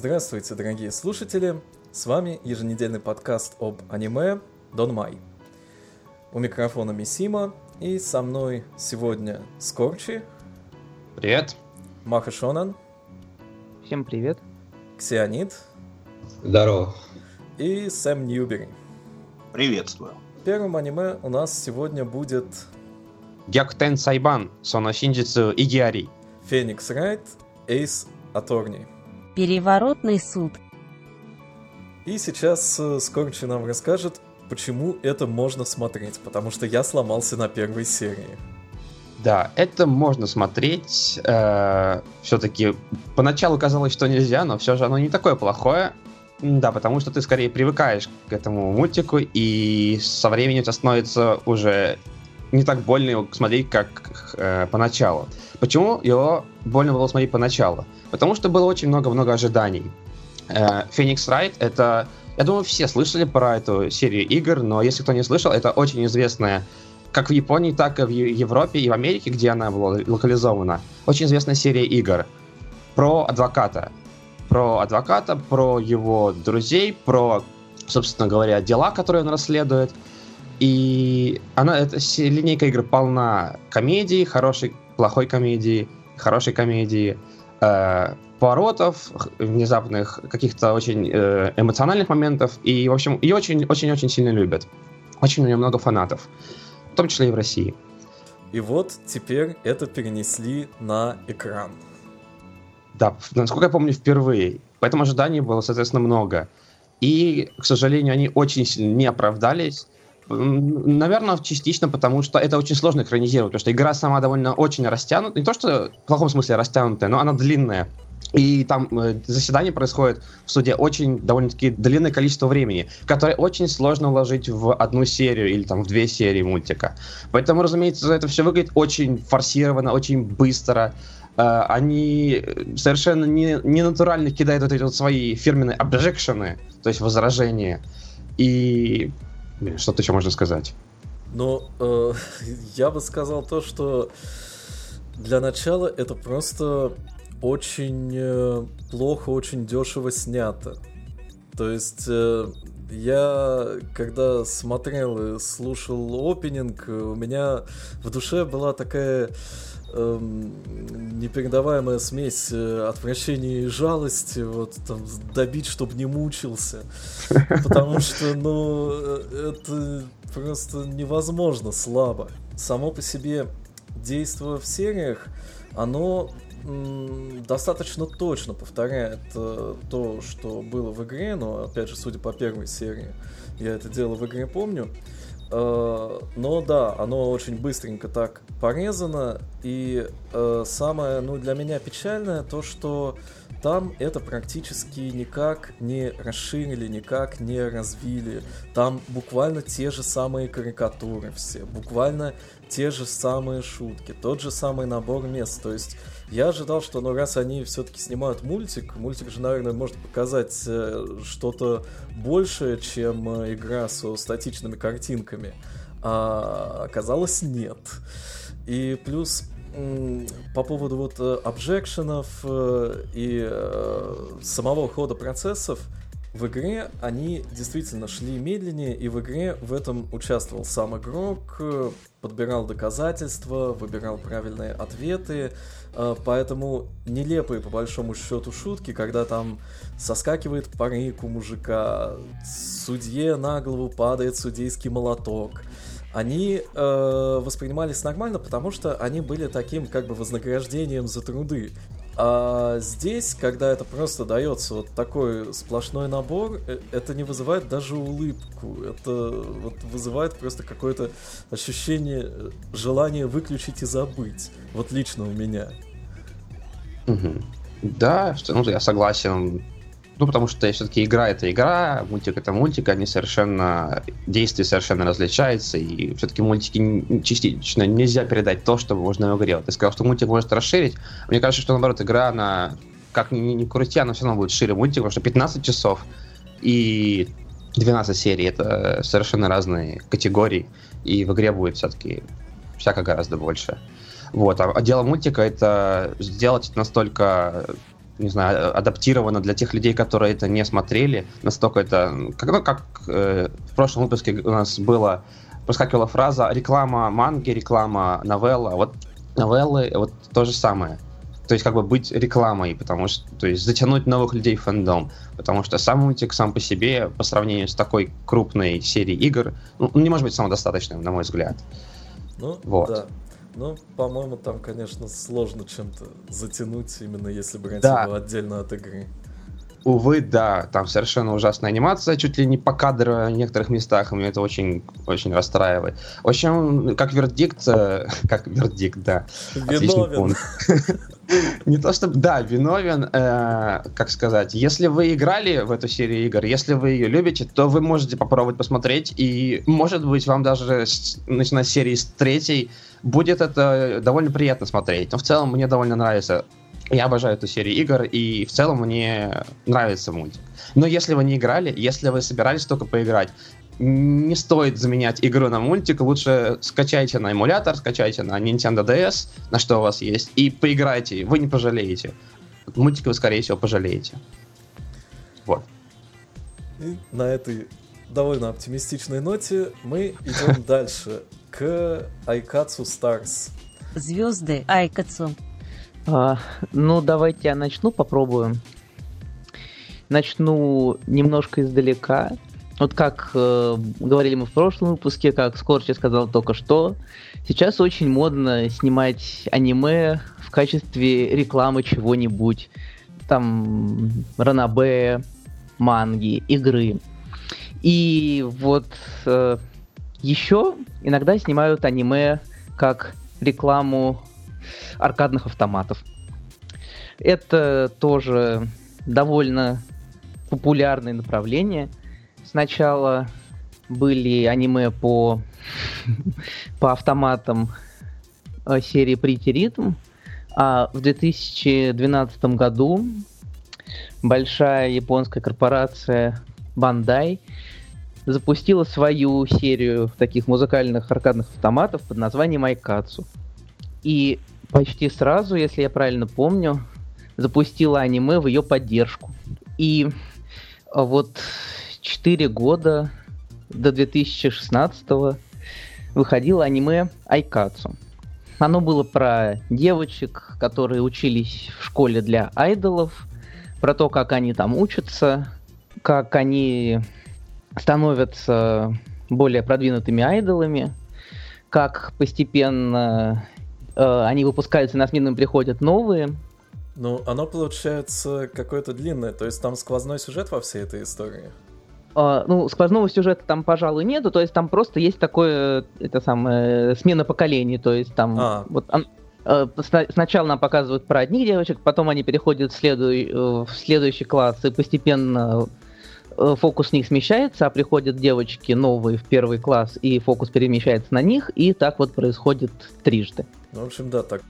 Здравствуйте, дорогие слушатели! С вами еженедельный подкаст об аниме Дон Май. У микрофона Мисима, и со мной сегодня Скорчи. Привет. Маха Шонан. Всем привет. Ксионид. Здорово. И Сэм Ньюбери. Приветствую. Первым аниме у нас сегодня будет... Гяктен Сайбан, Сона Шинджицу Игиари. Феникс Райт, Эйс Аторни. Переворотный суд. И сейчас э, Скорчи нам расскажет, почему это можно смотреть, потому что я сломался на первой серии. Да, это можно смотреть. Э, все-таки поначалу казалось, что нельзя, но все же оно не такое плохое. Да, потому что ты скорее привыкаешь к этому мультику, и со временем это становится уже не так больно его смотреть, как э, поначалу. Почему его больно было смотреть поначалу? Потому что было очень много-много ожиданий. Феникс э, Райт — это... Я думаю, все слышали про эту серию игр, но если кто не слышал, это очень известная как в Японии, так и в Европе и в Америке, где она была локализована. Очень известная серия игр про адвоката. Про адвоката, про его друзей, про, собственно говоря, дела, которые он расследует. И она, эта линейка игр полна комедии, хорошей, плохой комедии, хорошей комедии, э, поворотов, внезапных каких-то очень э, эмоциональных моментов. И, в общем, ее очень-очень-очень сильно любят. Очень у нее много фанатов в том числе и в России. И вот теперь это перенесли на экран. Да, насколько я помню, впервые. Поэтому ожиданий было, соответственно, много. И, к сожалению, они очень сильно не оправдались. Наверное, частично потому, что это очень сложно экранизировать, потому что игра сама довольно очень растянута. Не то, что в плохом смысле растянутая, но она длинная. И там э, заседание происходит в суде очень довольно-таки длинное количество времени, которое очень сложно уложить в одну серию или там в две серии мультика. Поэтому, разумеется, это все выглядит очень форсированно, очень быстро. Э, они совершенно не, не натурально кидают вот эти вот свои фирменные обжекшены, то есть возражения. И что-то еще можно сказать. Ну, э, я бы сказал то, что для начала это просто очень э, плохо, очень дешево снято. То есть э, я, когда смотрел и слушал опенинг, у меня в душе была такая эм, непередаваемая смесь э, отвращения и жалости, вот там добить, чтобы не мучился. Потому что, ну, это просто невозможно слабо. Само по себе действие в сериях, оно достаточно точно повторяет э, то, что было в игре, но опять же, судя по первой серии, я это дело в игре помню. Э, но да, оно очень быстренько так порезано. И э, самое, ну, для меня печальное то, что там это практически никак не расширили, никак не развили. Там буквально те же самые карикатуры все, буквально те же самые шутки, тот же самый набор мест. То есть я ожидал, что ну раз они все-таки снимают мультик, мультик же, наверное, может показать э, что-то большее, чем э, игра со статичными картинками. А оказалось нет. И плюс по поводу вот э, обжекшенов и самого хода процессов, в игре они действительно шли медленнее, и в игре в этом участвовал сам игрок, подбирал доказательства, выбирал правильные ответы, поэтому нелепые по большому счету шутки, когда там соскакивает парик у мужика, судье на голову падает судейский молоток, они э, воспринимались нормально, потому что они были таким как бы вознаграждением за труды. А здесь, когда это просто дается вот такой сплошной набор, э, это не вызывает даже улыбку. Это вот вызывает просто какое-то ощущение э, желания выключить и забыть. Вот лично у меня. Да, ну, я согласен. Ну, потому что все-таки игра это игра, мультик это мультик, они совершенно, действия совершенно различаются, и все-таки мультики частично нельзя передать то, что можно в игре. Ты сказал, что мультик может расширить. Мне кажется, что наоборот, игра, она, как ни, ни, крути, она все равно будет шире мультик, потому что 15 часов и 12 серий это совершенно разные категории, и в игре будет все-таки всяко гораздо больше. Вот, а дело мультика это сделать настолько не знаю, адаптировано для тех людей, которые это не смотрели. Настолько это... Как, ну, как э, в прошлом выпуске у нас было проскакивала фраза реклама манги, реклама новелла. Вот новеллы, вот то же самое. То есть как бы быть рекламой, потому что, то есть затянуть новых людей в фэндом, потому что сам мультик сам по себе, по сравнению с такой крупной серией игр, ну, не может быть самодостаточным, на мой взгляд. Ну, вот. да. Ну, по-моему, там, конечно, сложно чем-то затянуть, именно если брать да. его отдельно от игры. Увы, да, там совершенно ужасная анимация, чуть ли не по кадру в некоторых местах, и меня это очень, очень расстраивает. В общем, как вердикт, э, как вердикт, да. Виновен. Не то чтобы, да, виновен, э, как сказать, если вы играли в эту серию игр, если вы ее любите, то вы можете попробовать посмотреть, и, может быть, вам даже, начиная с серии с третьей, будет это довольно приятно смотреть. Но в целом мне довольно нравится я обожаю эту серию игр, и в целом мне нравится мультик. Но если вы не играли, если вы собирались только поиграть, не стоит заменять игру на мультик, лучше скачайте на эмулятор, скачайте на Nintendo DS, на что у вас есть, и поиграйте, вы не пожалеете. Мультик вы, скорее всего, пожалеете. Вот. И на этой довольно оптимистичной ноте мы идем дальше к Айкацу Stars. Звезды Айкацу. А, ну, давайте я начну, попробую. Начну немножко издалека. Вот как э, говорили мы в прошлом выпуске, как Скорчи сказал только что, сейчас очень модно снимать аниме в качестве рекламы чего-нибудь. Там ранобе, манги, игры. И вот э, еще иногда снимают аниме как рекламу аркадных автоматов. Это тоже довольно популярное направление. Сначала были аниме по, по автоматам э, серии Pretty Rhythm, а в 2012 году большая японская корпорация Bandai запустила свою серию таких музыкальных аркадных автоматов под названием Айкацу. И почти сразу, если я правильно помню, запустила аниме в ее поддержку. И а, вот 4 года до 2016 выходило аниме Айкацу. Оно было про девочек, которые учились в школе для айдолов, про то, как они там учатся, как они становятся более продвинутыми айдолами, как постепенно они выпускаются, на смену приходят новые. Ну, оно получается какое-то длинное, то есть там сквозной сюжет во всей этой истории. Uh, ну, сквозного сюжета там, пожалуй, нету, то есть там просто есть такое, это самое, смена поколений, то есть там а. вот он, uh, сначала нам показывают про одних девочек, потом они переходят в, следу, uh, в следующий класс, и постепенно фокус с них смещается, а приходят девочки новые в первый класс, и фокус перемещается на них, и так вот происходит трижды. Ну, в общем, да, так.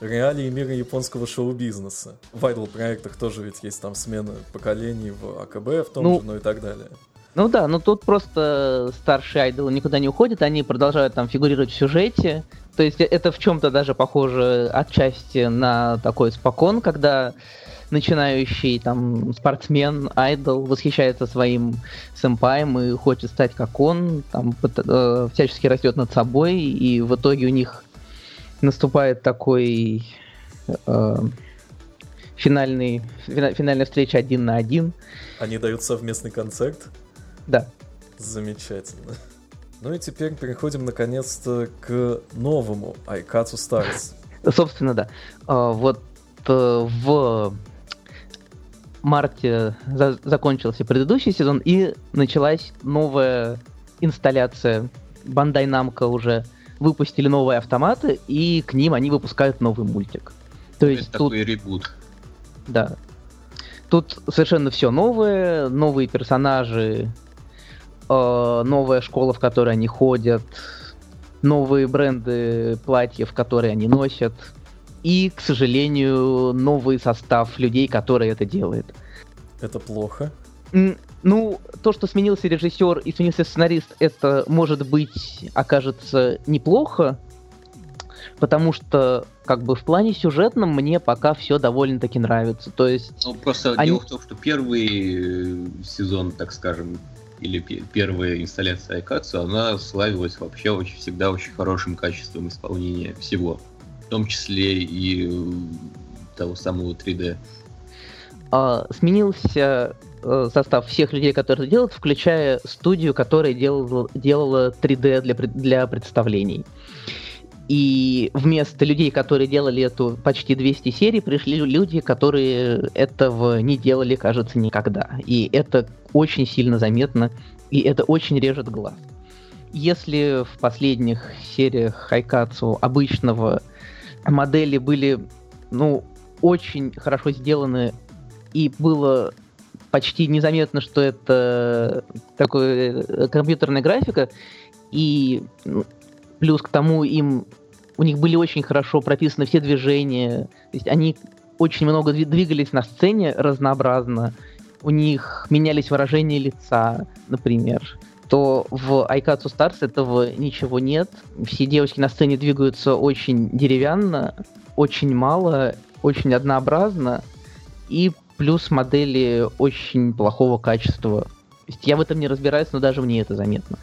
Реалии мира японского шоу-бизнеса. В айдол-проектах тоже ведь есть там смена поколений в АКБ в том ну, же, ну и так далее. Ну да, но тут просто старшие айдолы никуда не уходят, они продолжают там фигурировать в сюжете. То есть это в чем-то даже похоже отчасти на такой спокон, когда начинающий там спортсмен, айдол восхищается своим сэмпаем и хочет стать как он, там э, всячески растет над собой, и в итоге у них наступает такой э, финальный, финальная встреча один на один. Они дают совместный концерт? Да. Замечательно. Ну и теперь переходим наконец-то к новому Айкацу Stars. Собственно, да. А, вот э, в марте за закончился предыдущий сезон и началась новая инсталляция. Бандай Намка уже выпустили новые автоматы, и к ним они выпускают новый мультик. То есть Это тут... такой ребут. Да. Тут совершенно все новое, новые персонажи, э, новая школа, в которой они ходят, новые бренды платьев, которые они носят, и, к сожалению, новый состав людей, которые это делают. Это плохо. Ну, то, что сменился режиссер и сменился сценарист, это, может быть, окажется неплохо. потому что как бы в плане сюжетном мне пока все довольно-таки нравится. То есть... Ну, просто они... дело в том, что первый э, сезон, так скажем, или первая инсталляция Айкацу, она славилась вообще очень, всегда очень хорошим качеством исполнения всего. В том числе и э, того самого 3D. А, сменился состав всех людей, которые это делают, включая студию, которая делала, делала 3D для, для представлений. И вместо людей, которые делали эту почти 200 серий, пришли люди, которые этого не делали, кажется, никогда. И это очень сильно заметно, и это очень режет глаз. Если в последних сериях Хайкацу обычного модели были, ну, очень хорошо сделаны, и было почти незаметно, что это такая компьютерная графика, и ну, Плюс к тому им у них были очень хорошо прописаны все движения. То есть они очень много двигались на сцене разнообразно. У них менялись выражения лица, например. То в Айкацу Stars этого ничего нет. Все девочки на сцене двигаются очень деревянно, очень мало, очень однообразно. И плюс модели очень плохого качества. Я в этом не разбираюсь, но даже мне это заметно.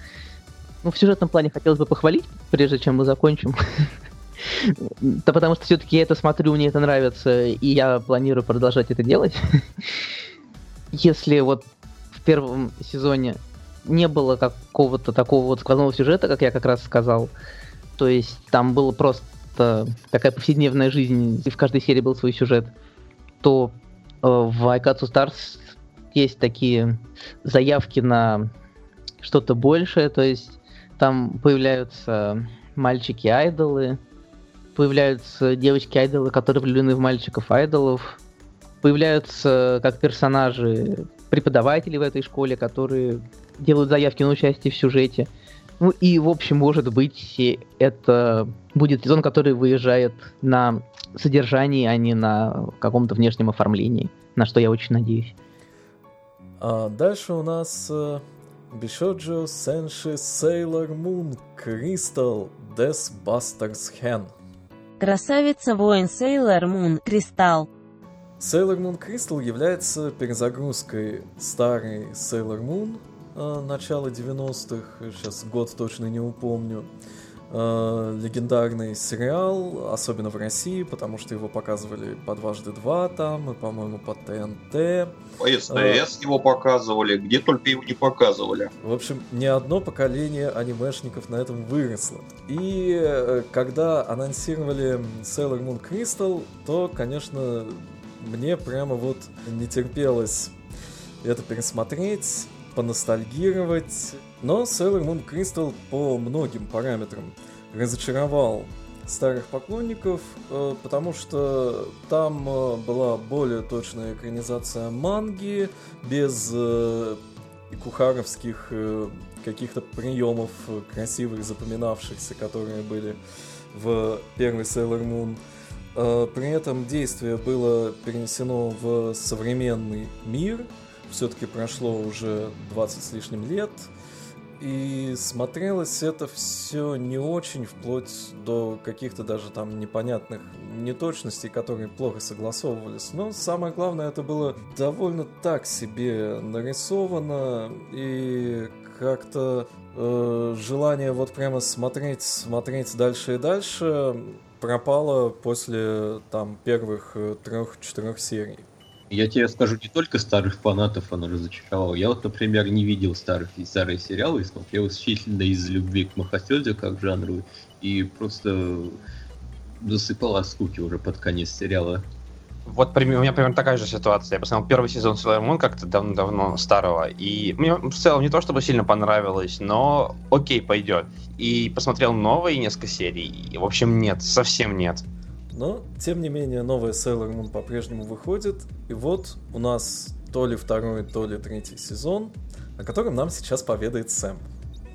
Ну, в сюжетном плане хотелось бы похвалить, прежде чем мы закончим. Да потому что все-таки я это смотрю, мне это нравится, и я планирую продолжать это делать. Если вот в первом сезоне не было какого-то такого вот сквозного сюжета, как я как раз сказал, то есть там было просто такая повседневная жизнь, и в каждой серии был свой сюжет, то в Айкацу Stars есть такие заявки на что-то большее, то есть там появляются мальчики-айдолы, появляются девочки-айдолы, которые влюблены в мальчиков-айдолов, появляются как персонажи преподаватели в этой школе, которые делают заявки на участие в сюжете. Ну и, в общем, может быть, это будет сезон, который выезжает на содержании, а не на каком-то внешнем оформлении, на что я очень надеюсь. А дальше у нас э, Бишоджо Сенши Сейлор Мун Кристал Дес Бастерс Хен. Красавица воин Сейлор Мун Кристалл. Sailor Moon Crystal является перезагрузкой старой Moon э, начала 90-х, сейчас год точно не упомню, э, легендарный сериал, особенно в России, потому что его показывали по дважды два там, и, по-моему, по ТНТ. По СТС а, его показывали, где только его не показывали. В общем, не одно поколение анимешников на этом выросло. И э, когда анонсировали Sailor Moon Crystal, то, конечно, мне прямо вот не терпелось это пересмотреть, поностальгировать. Но Sailor Moon Crystal по многим параметрам разочаровал старых поклонников, э, потому что там э, была более точная экранизация манги, без э, кухаровских каких-то приемов красивых, запоминавшихся, которые были в первой Sailor Moon. При этом действие было перенесено в современный мир, все-таки прошло уже 20 с лишним лет, и смотрелось это все не очень, вплоть до каких-то даже там непонятных неточностей, которые плохо согласовывались. Но самое главное, это было довольно так себе нарисовано, и как-то э, желание вот прямо смотреть, смотреть дальше и дальше пропало после там первых э, трех-четырех серий. Я тебе скажу, не только старых фанатов она разочаровала. Я вот, например, не видел старых и старые сериалы и смотрел исключительно из любви к Махасёдзе как жанру и просто засыпал от скуки уже под конец сериала. Вот у меня примерно такая же ситуация. Я посмотрел первый сезон Sailor Moon как-то давно-давно старого, и мне в целом не то чтобы сильно понравилось, но окей, пойдет. И посмотрел новые несколько серий, и, в общем, нет, совсем нет. Но, тем не менее, новая Sailor Moon по-прежнему выходит. И вот у нас то ли второй, то ли третий сезон, о котором нам сейчас поведает Сэм.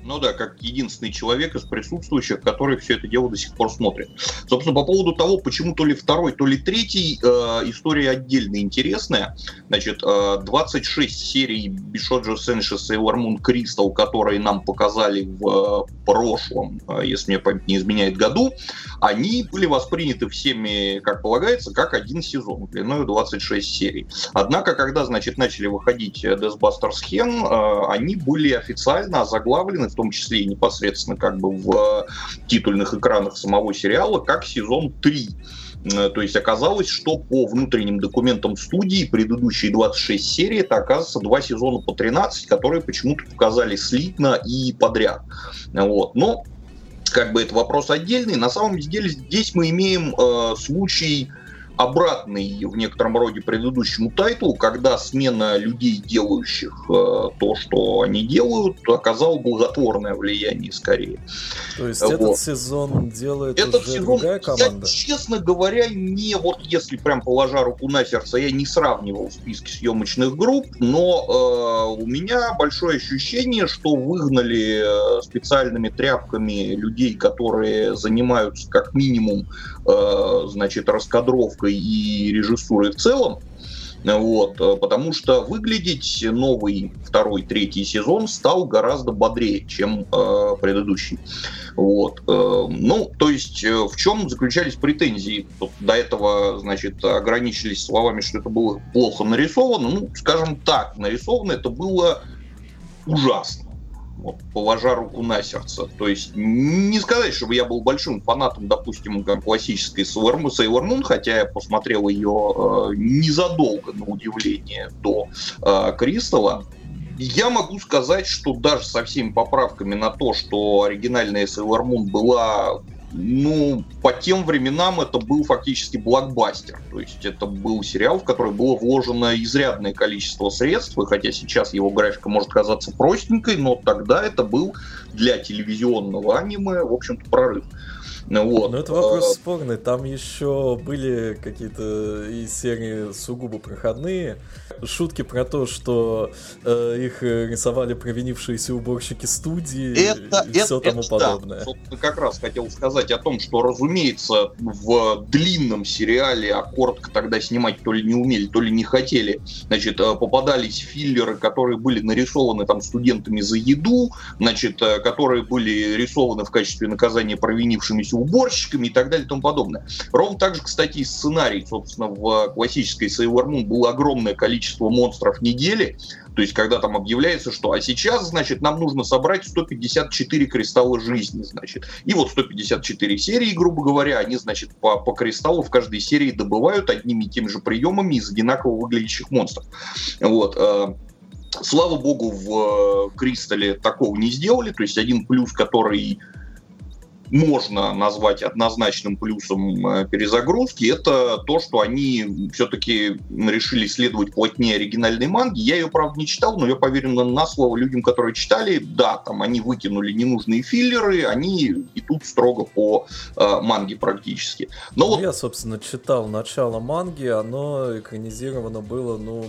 Ну да, как единственный человек из присутствующих, который все это дело до сих пор смотрит. Собственно, по поводу того, почему то ли второй, то ли третий, э, история отдельно интересная. Значит, э, 26 серий Бишоджо Сенши Sailor Moon Crystal, которые нам показали в э, прошлом, э, если мне память не изменяет, году, они были восприняты всеми, как полагается, как один сезон длиной 26 серий. Однако, когда, значит, начали выходить Deathbusters Hen, э, они были официально озаглавлены, в том числе и непосредственно как бы в э, титульных экранах самого сериала, как сезон 3. Э, То есть оказалось, что по внутренним документам студии предыдущие 26 серий это оказывается два сезона по 13, которые почему-то показали слитно и подряд. Вот. Но как бы это вопрос отдельный. На самом деле здесь мы имеем э, случай обратный в некотором роде предыдущему тайтлу, когда смена людей, делающих э, то, что они делают, оказала благотворное влияние скорее. То есть Вот. этот сезон делает Этот уже сезон, другая команда? я, честно говоря, не вот если прям положа руку на сердце, я не сравнивал списки съемочных групп, но э, у меня большое ощущение, что выгнали э, специальными тряпками людей, которые занимаются как минимум, э, значит, раскадровкой и режиссурой в целом. Вот, э, потому что выглядеть новый второй, третий сезон стал гораздо бодрее, чем э, предыдущий. Вот. э, Ну, то есть, э, в чем заключались претензии? Тут до этого, значит, ограничились словами, что это было плохо нарисовано. Ну, скажем так, нарисовано это было ужасно. Вот, положа руку на сердце. То есть, не сказать, чтобы я был большим фанатом, допустим, классической Moon, Sailor Moon, хотя я посмотрел ее э, незадолго, на удивление, до э, Кристалла. Я могу сказать, что даже со всеми поправками на то, что оригинальная Sailor Moon была ну, по тем временам это был фактически блокбастер. То есть это был сериал, в который было вложено изрядное количество средств, и хотя сейчас его графика может казаться простенькой, но тогда это был для телевизионного аниме, в общем-то, прорыв. Вот. Ну, это вопрос спорный. Там еще были какие-то серии сугубо проходные. Шутки про то, что э, их рисовали провинившиеся уборщики студии это, и все это, тому это, подобное. Да. Собственно, как раз хотел сказать о том, что, разумеется, в длинном сериале, а коротко тогда снимать то ли не умели, то ли не хотели, значит, э, попадались филлеры, которые были нарисованы там студентами за еду, значит, э, которые были рисованы в качестве наказания провинившимися уборщиками и так далее и тому подобное. Ровно так же, кстати, и сценарий, собственно, в классической Sailor Moon было огромное количество монстров недели, то есть, когда там объявляется, что а сейчас, значит, нам нужно собрать 154 кристалла жизни, значит. И вот 154 серии, грубо говоря, они, значит, по, по кристаллу в каждой серии добывают одними и теми же приемами из одинаково выглядящих монстров. Вот. э, Слава богу, в э, Кристалле такого не сделали. То есть один плюс, который можно назвать однозначным плюсом э, перезагрузки, это то, что они все-таки решили следовать плотнее оригинальной манги. Я ее, правда, не читал, но я поверен на, на слово людям, которые читали. Да, там они выкинули ненужные филлеры, они идут строго по э, манге практически. Но Ну, вот Я, собственно, читал начало манги, оно экранизировано было, ну,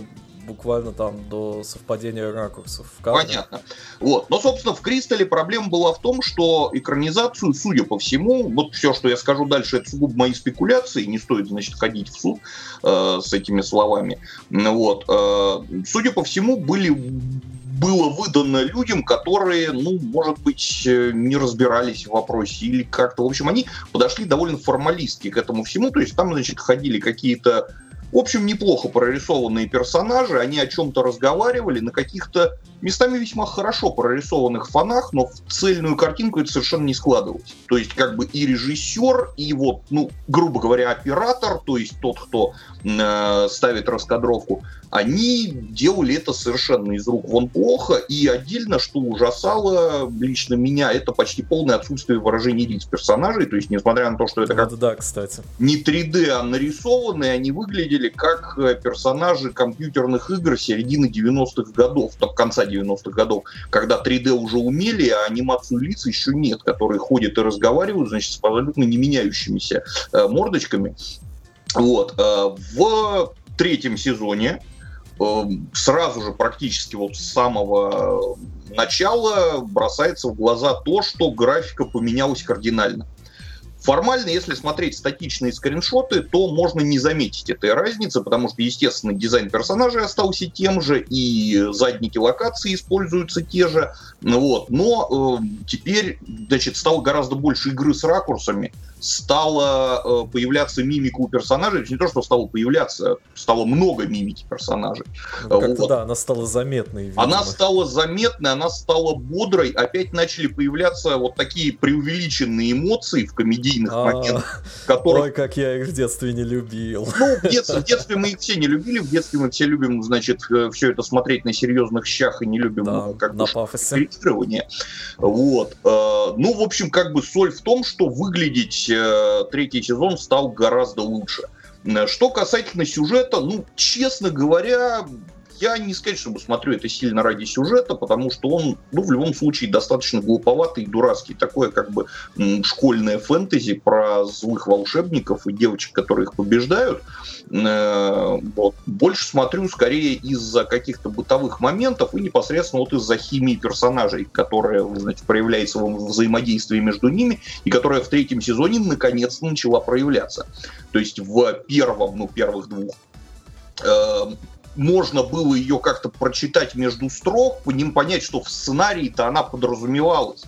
буквально там до совпадения ракурсов. Понятно. Вот. Но, собственно, в Кристалле проблема была в том, что экранизацию, судя по всему, вот все, что я скажу дальше, это сугубо мои спекуляции, не стоит, значит, ходить в суд э, с этими словами. Вот. Э, судя по всему, были было выдано людям, которые, ну, может быть, э, не разбирались в вопросе или как-то. В общем, они подошли довольно формалистски к этому всему. То есть там, значит, ходили какие-то в общем, неплохо прорисованные персонажи, они о чем-то разговаривали на каких-то местами весьма хорошо прорисованных фонах, но в цельную картинку это совершенно не складывалось. То есть как бы и режиссер, и вот, ну, грубо говоря, оператор, то есть тот, кто э, ставит раскадровку, они делали это совершенно из рук вон плохо, и отдельно, что ужасало лично меня, это почти полное отсутствие выражений лиц персонажей, то есть несмотря на то, что это как да, кстати. не 3D, а нарисованные, они выглядели как э, персонажи компьютерных игр середины 90-х годов, там, конца 90-х годов, когда 3D уже умели, а анимацию лиц еще нет, которые ходят и разговаривают, значит, с абсолютно не меняющимися э, мордочками. Вот. Э, в третьем сезоне э, сразу же практически вот с самого начало бросается в глаза то, что графика поменялась кардинально. Формально, если смотреть статичные скриншоты, то можно не заметить этой разницы, потому что, естественно, дизайн персонажей остался тем же, и задники локации используются те же. Вот. Но э, теперь значит, стало гораздо больше игры с ракурсами, стало э, появляться мимика у персонажей. Не то, что стало появляться, стало много мимики персонажей. Ну, вот. Да, она стала заметной. Видимо. Она стала заметной, она стала бодрой. Опять начали появляться вот такие преувеличенные эмоции в комедийных а, моментах. Которых... Ой, как я их в детстве не любил. Ну, в детстве, в детстве мы их все не любили. В детстве мы все любим, значит, э, все это смотреть на серьезных щах и не любим да, как на бы, пафосе. Вот. Э, ну, в общем, как бы соль в том, что выглядеть третий сезон стал гораздо лучше. Э, что касательно сюжета, ну, честно говоря, я не сказать, чтобы смотрю это сильно ради сюжета, потому что он, ну, в любом случае, достаточно глуповатый и дурацкий. Такое, как бы, школьное фэнтези про злых волшебников и девочек, которые их побеждают. Э, вот. Больше смотрю скорее из-за каких-то бытовых моментов и непосредственно вот из-за химии персонажей, которая, значит, проявляется в взаимодействии между ними и которая в третьем сезоне наконец-то начала проявляться. То есть в первом, ну, первых двух э, можно было ее как-то прочитать между строк, по ним понять, что в сценарии-то она подразумевалась.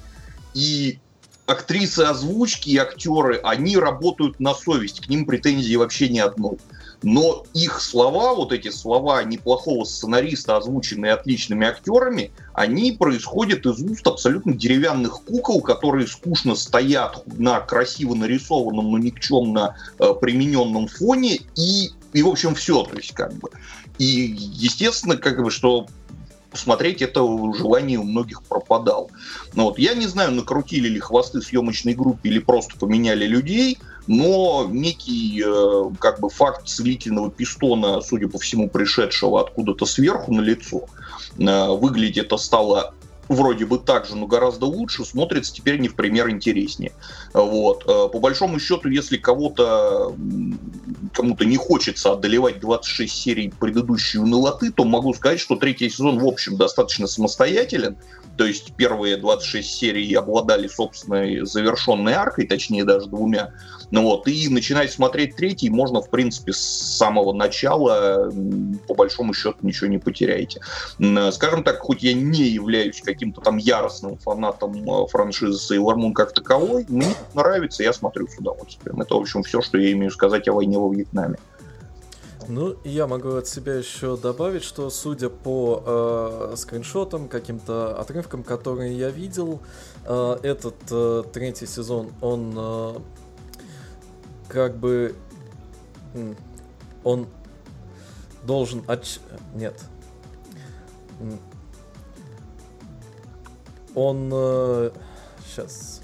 И актрисы озвучки и актеры, они работают на совесть, к ним претензий вообще ни одной. Но их слова, вот эти слова неплохого сценариста, озвученные отличными актерами, они происходят из уст абсолютно деревянных кукол, которые скучно стоят на красиво нарисованном, но никчемно э, примененном фоне, и, и, в общем, все. То есть, как бы, и, естественно, как бы, что посмотреть это желание у многих пропадал. Но вот я не знаю, накрутили ли хвосты съемочной группе или просто поменяли людей, но некий э, как бы факт целительного пистона, судя по всему, пришедшего откуда-то сверху на лицо, э, выглядит это стало вроде бы так же, но гораздо лучше, смотрится теперь не в пример интереснее. Вот. Э, по большому счету, если кого-то кому-то не хочется одолевать 26 серий предыдущей унылоты, то могу сказать, что третий сезон, в общем, достаточно самостоятелен. То есть первые 26 серий обладали собственной завершенной аркой, точнее даже двумя. Ну вот, и начинать смотреть третий можно, в принципе, с самого начала, по большому счету, ничего не потеряете. Скажем так, хоть я не являюсь каким-то там яростным фанатом э, франшизы Sailor Moon как таковой, мне нравится, я смотрю с удовольствием. Это, в общем, все, что я имею сказать о войне во Вьетнаме. Ну, я могу от себя еще добавить, что судя по э, скриншотам, каким-то отрывкам, которые я видел, э, этот э, третий сезон, он э, как бы он должен отч... Нет. Он... Э, сейчас.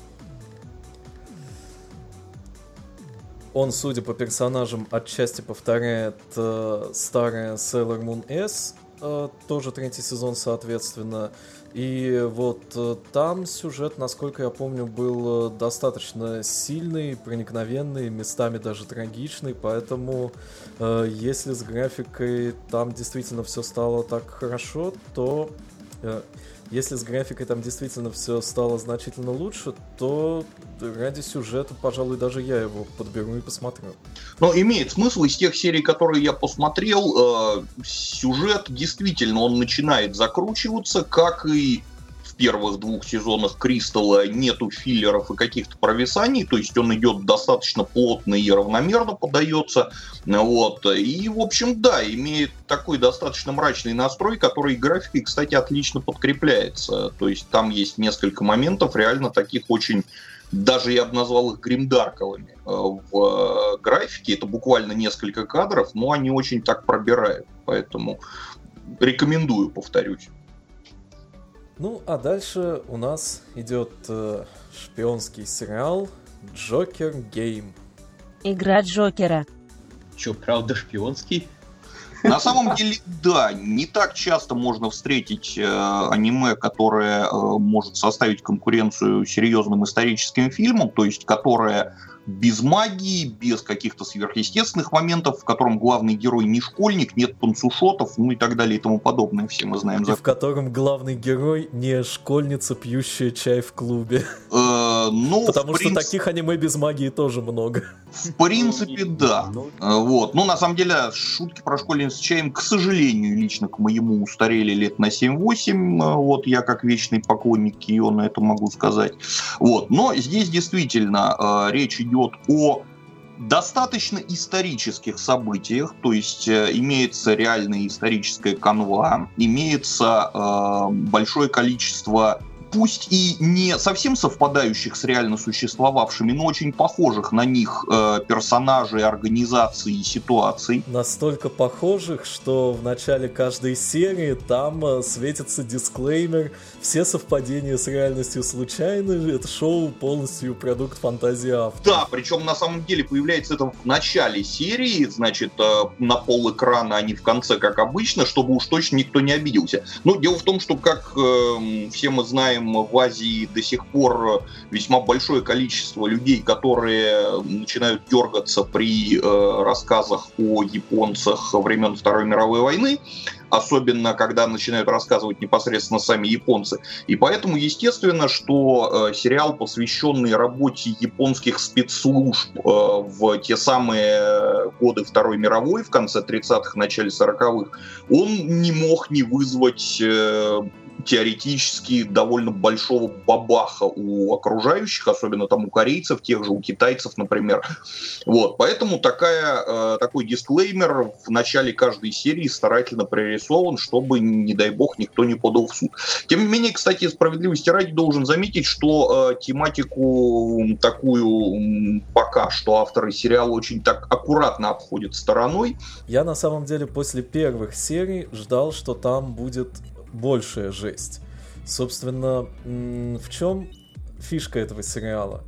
Он, судя по персонажам, отчасти повторяет э, старая Sailor Moon S, э, тоже третий сезон, соответственно. И вот э, там сюжет, насколько я помню, был э, достаточно сильный, проникновенный, местами даже трагичный, поэтому э, если с графикой там действительно все стало так хорошо, то э, если с графикой там действительно все стало значительно лучше, то ради сюжета, пожалуй, даже я его подберу и посмотрю. Но имеет смысл из тех серий, которые я посмотрел, э, сюжет действительно он начинает закручиваться, как и первых двух сезонах Кристалла нету филлеров и каких-то провисаний, то есть он идет достаточно плотно и равномерно подается. Вот. И, в общем, да, имеет такой достаточно мрачный настрой, который графикой, кстати, отлично подкрепляется. То есть там есть несколько моментов реально таких очень даже я бы назвал их гримдарковыми э, в э, графике. Это буквально несколько кадров, но они очень так пробирают. Поэтому рекомендую, повторюсь. Ну, а дальше у нас идет э, шпионский сериал Джокер Гейм. Игра Джокера. Че, правда шпионский? На самом деле, да, не так часто можно встретить э, аниме, которое э, может составить конкуренцию серьезным историческим фильмам, то есть которое без магии, без каких-то сверхъестественных моментов, в котором главный герой не школьник, нет панцушотов, ну и так далее и тому подобное. Все мы знаем. И в котором главный герой не школьница, пьющая чай в клубе. Э, ну, Потому что принципе- таких аниме без магии тоже много. В принципе, да. Ну, Э, Вот. Ну, на самом деле, шутки про школьниц с чаем, к сожалению, лично к моему устарели лет на 7-8. Э, Вот я как вечный поклонник ее на это могу сказать. Вот. Но здесь действительно э, речь идет о достаточно исторических событиях, то есть э, имеется реальная историческая канва, имеется э, большое количество пусть и не совсем совпадающих с реально существовавшими, но очень похожих на них э, персонажей, организаций и ситуаций. Настолько похожих, что в начале каждой серии там э, светится дисклеймер «Все совпадения с реальностью случайны, это шоу полностью продукт фантазии автора». Да, причем на самом деле появляется это в начале серии, значит, э, на пол экрана, а не в конце, как обычно, чтобы уж точно никто не обиделся. Но дело в том, что, как э, все мы знаем, в Азии до сих пор весьма большое количество людей, которые начинают дергаться при э, рассказах о японцах времен Второй мировой войны, особенно когда начинают рассказывать непосредственно сами японцы. И поэтому, естественно, что э, сериал, посвященный работе японских спецслужб э, в те самые годы Второй мировой, в конце 30-х, начале 40-х, он не мог не вызвать э, теоретически довольно большого бабаха у окружающих, особенно там у корейцев, тех же у китайцев, например. Вот, поэтому такая, э, такой дисклеймер в начале каждой серии старательно прорисован, чтобы, не дай бог, никто не подал в суд. Тем не менее, кстати, справедливости ради должен заметить, что э, тематику такую пока что авторы сериала очень так аккуратно обходят стороной. Я на самом деле после первых серий ждал, что там будет большая жесть. Собственно, в чем фишка этого сериала?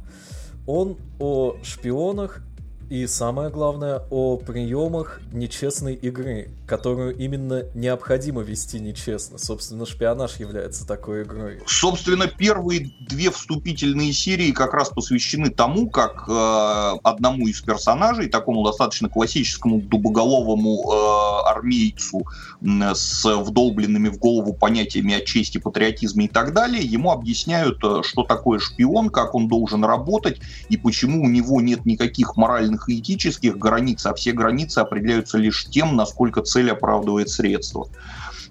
Он о шпионах и, самое главное, о приемах нечестной игры, которую именно необходимо вести нечестно. Собственно, шпионаж является такой игрой. Собственно, первые две вступительные серии как раз посвящены тому, как э, одному из персонажей, такому достаточно классическому дубоголовому э, армейцу м, с вдолбленными в голову понятиями о чести, патриотизме и так далее, ему объясняют, э, что такое шпион, как он должен работать и почему у него нет никаких моральных и этических границ, а все границы определяются лишь тем, насколько цель оправдывает средства.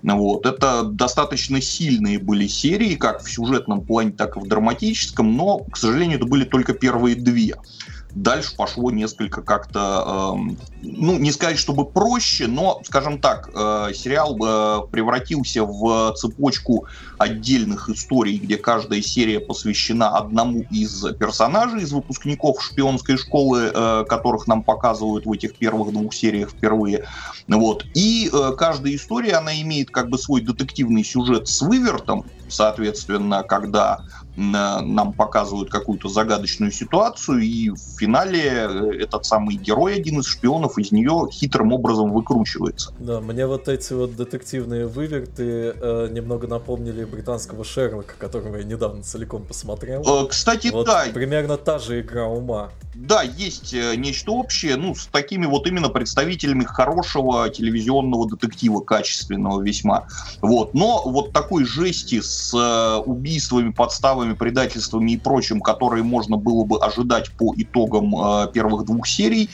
Вот. Это достаточно сильные были серии, как в сюжетном плане, так и в драматическом, но, к сожалению, это были только первые две. Дальше пошло несколько как-то, эм, ну, не сказать, чтобы проще, но, скажем так, э, сериал э, превратился в цепочку отдельных историй, где каждая серия посвящена одному из персонажей, из выпускников шпионской школы, э, которых нам показывают в этих первых двух сериях впервые. Вот. И э, каждая история, она имеет как бы свой детективный сюжет с вывертом, соответственно, когда нам показывают какую-то загадочную ситуацию, и в финале э, этот самый герой, один из шпионов, из нее хитрым образом выкручивается. Да, мне вот эти вот детективные выверты э, немного напомнили британского Шерлока, которого я недавно целиком посмотрел. Э, Кстати, Вот да, примерно та же игра ума. Да, есть э, нечто общее, ну, с такими вот именно представителями хорошего телевизионного детектива, качественного весьма. Вот. Но вот такой жести с э, убийствами, подставами, предательствами и прочим, которые можно было бы ожидать по итогам э, первых двух серий,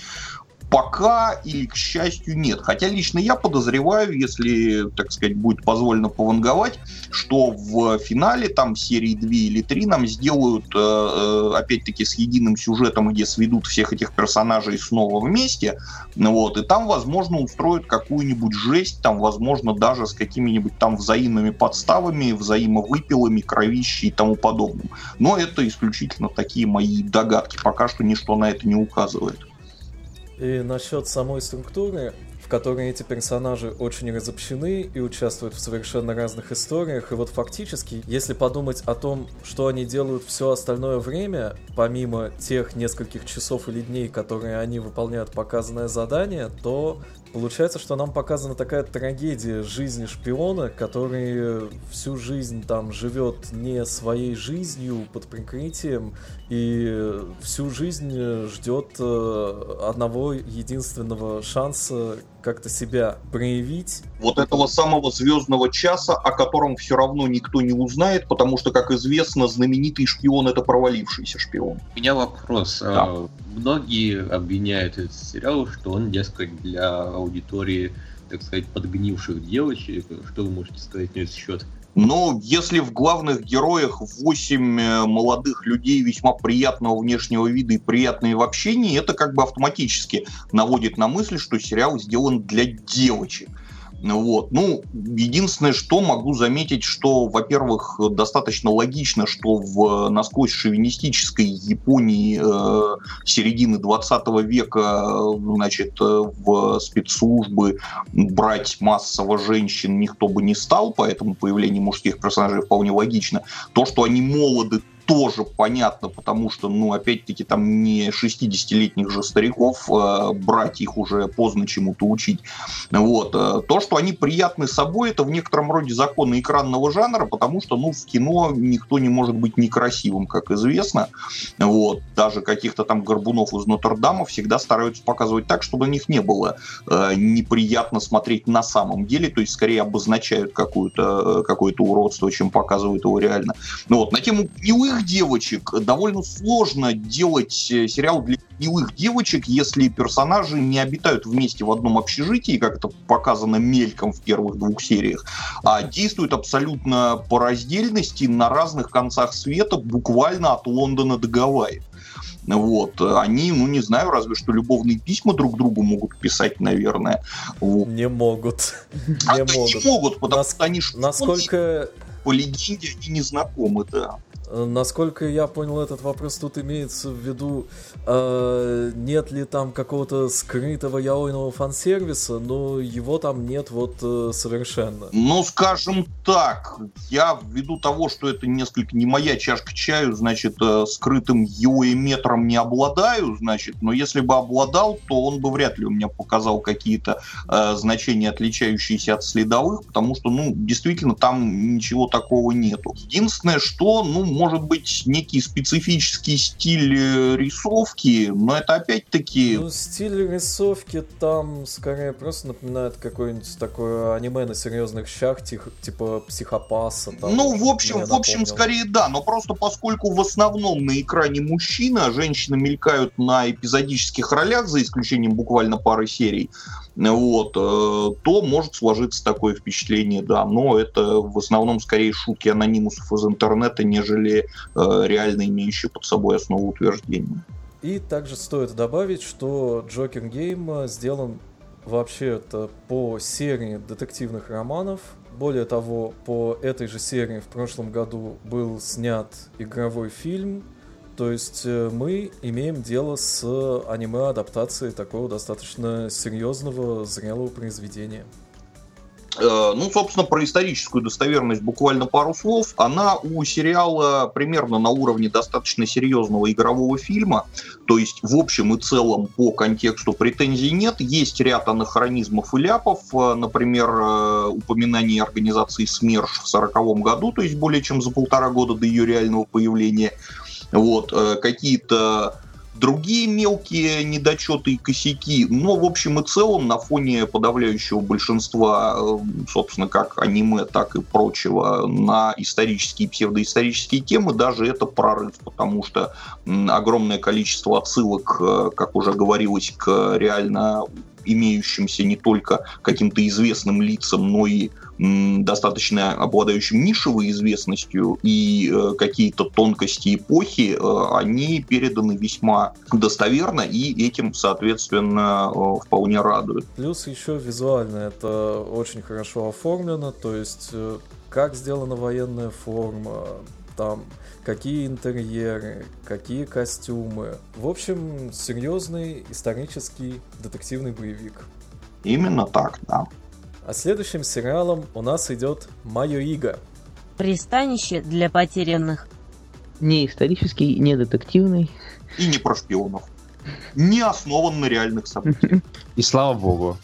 пока или, к счастью, нет. Хотя лично я подозреваю, если, так сказать, будет позволено пованговать, что в финале там серии 2 или 3 нам сделают, э, э, опять-таки, с единым сюжетом, где сведут всех этих персонажей снова вместе, вот, и там, возможно, устроят какую-нибудь жесть, там, возможно, даже с какими-нибудь там взаимными подставами, взаимовыпилами, кровищей и тому подобным. Но это исключительно такие мои догадки, пока что ничто на это не указывает. И насчет самой структуры, в которой эти персонажи очень разобщены и участвуют в совершенно разных историях. И вот фактически, если подумать о том, что они делают все остальное время, помимо тех нескольких часов или дней, которые они выполняют показанное задание, то Получается, что нам показана такая трагедия жизни шпиона, который всю жизнь там живет не своей жизнью под прикрытием и всю жизнь ждет э, одного единственного шанса как-то себя проявить. Вот этого самого звездного часа, о котором все равно никто не узнает, потому что, как известно, знаменитый шпион это провалившийся шпион. У меня вопрос. Да. Многие обвиняют этот сериал, что он, дескать, для аудитории, так сказать, подгнивших девочек. Что вы можете сказать на этот счет? Но если в главных героях 8 э, молодых людей весьма приятного внешнего вида и приятные в общении, это как бы автоматически наводит на мысль, что сериал сделан для девочек. Вот. Ну, единственное, что могу заметить, что, во-первых, достаточно логично, что в насквозь шовинистической Японии э, середины 20 века значит, в спецслужбы брать массово женщин никто бы не стал, поэтому появление мужских персонажей вполне логично. То, что они молоды, тоже понятно, потому что, ну, опять-таки, там не 60-летних же стариков, э, брать их уже поздно чему-то учить. Вот. Э, то, что они приятны собой, это в некотором роде законы экранного жанра, потому что, ну, в кино никто не может быть некрасивым, как известно. Вот. Даже каких-то там горбунов из Нотр-Дама всегда стараются показывать так, чтобы на них не было э, неприятно смотреть на самом деле, то есть скорее обозначают какое-то э, какое уродство, чем показывают его реально. Ну вот, на тему гнилых милых девочек довольно сложно делать э, сериал для милых девочек, если персонажи не обитают вместе в одном общежитии, как это показано мельком в первых двух сериях, а действуют абсолютно по раздельности на разных концах света, буквально от Лондона до Гавайи. Вот. Они, ну, не знаю, разве что любовные письма друг другу могут писать, наверное. Вот. Не могут. А не могут. не могут, потому Нас... что они Насколько... По легенде они не знакомы, да. Насколько я понял, этот вопрос тут имеется в виду, э, нет ли там какого-то скрытого яойного фан-сервиса, но его там нет вот э, совершенно. Ну, скажем так, я ввиду того, что это несколько не моя чашка чаю, значит, э, скрытым яои-метром не обладаю, значит, но если бы обладал, то он бы вряд ли у меня показал какие-то э, значения, отличающиеся от следовых, потому что, ну, действительно, там ничего такого нету. Единственное, что, ну, может быть некий специфический стиль э, рисовки, но это опять-таки... Ну, стиль рисовки там скорее просто напоминает какое-нибудь такое аниме на серьезных щах, типа, психопаса. Там, ну, в общем, в общем, скорее да, но просто поскольку в основном на экране мужчина, женщины мелькают на эпизодических ролях, за исключением буквально пары серий, вот, э, то может сложиться такое впечатление, да, но это в основном скорее шутки анонимусов из интернета, нежели э, реально имеющие под собой основу утверждения. И также стоит добавить, что Джокер Гейм сделан вообще это по серии детективных романов. Более того, по этой же серии в прошлом году был снят игровой фильм то есть э, мы имеем дело с аниме-адаптацией такого достаточно серьезного, зрелого произведения. Э, ну, собственно, про историческую достоверность буквально пару слов. Она у сериала примерно на уровне достаточно серьезного игрового фильма. То есть, в общем и целом, по контексту претензий нет. Есть ряд анахронизмов и ляпов. Э, например, упоминание организации СМЕРШ в 1940 году, то есть более чем за полтора года до ее реального появления – вот, э, какие-то другие мелкие недочеты и косяки, но в общем и целом на фоне подавляющего большинства, э, собственно, как аниме, так и прочего на исторические и псевдоисторические темы, даже это прорыв, потому что огромное количество отсылок, э, как уже говорилось, к реально имеющимся не только каким-то известным лицам, но и достаточно обладающим нишевой известностью и э, какие-то тонкости эпохи, э, они переданы весьма достоверно и этим, соответственно, э, вполне радует. Плюс еще визуально это очень хорошо оформлено, то есть как сделана военная форма, там какие интерьеры, какие костюмы. В общем, серьезный исторический детективный боевик. Именно так, да. А следующим сериалом у нас идет Майо Ига. Пристанище для потерянных. Не исторический, не детективный. И не про шпионов. Не основан на реальных событиях. И слава богу.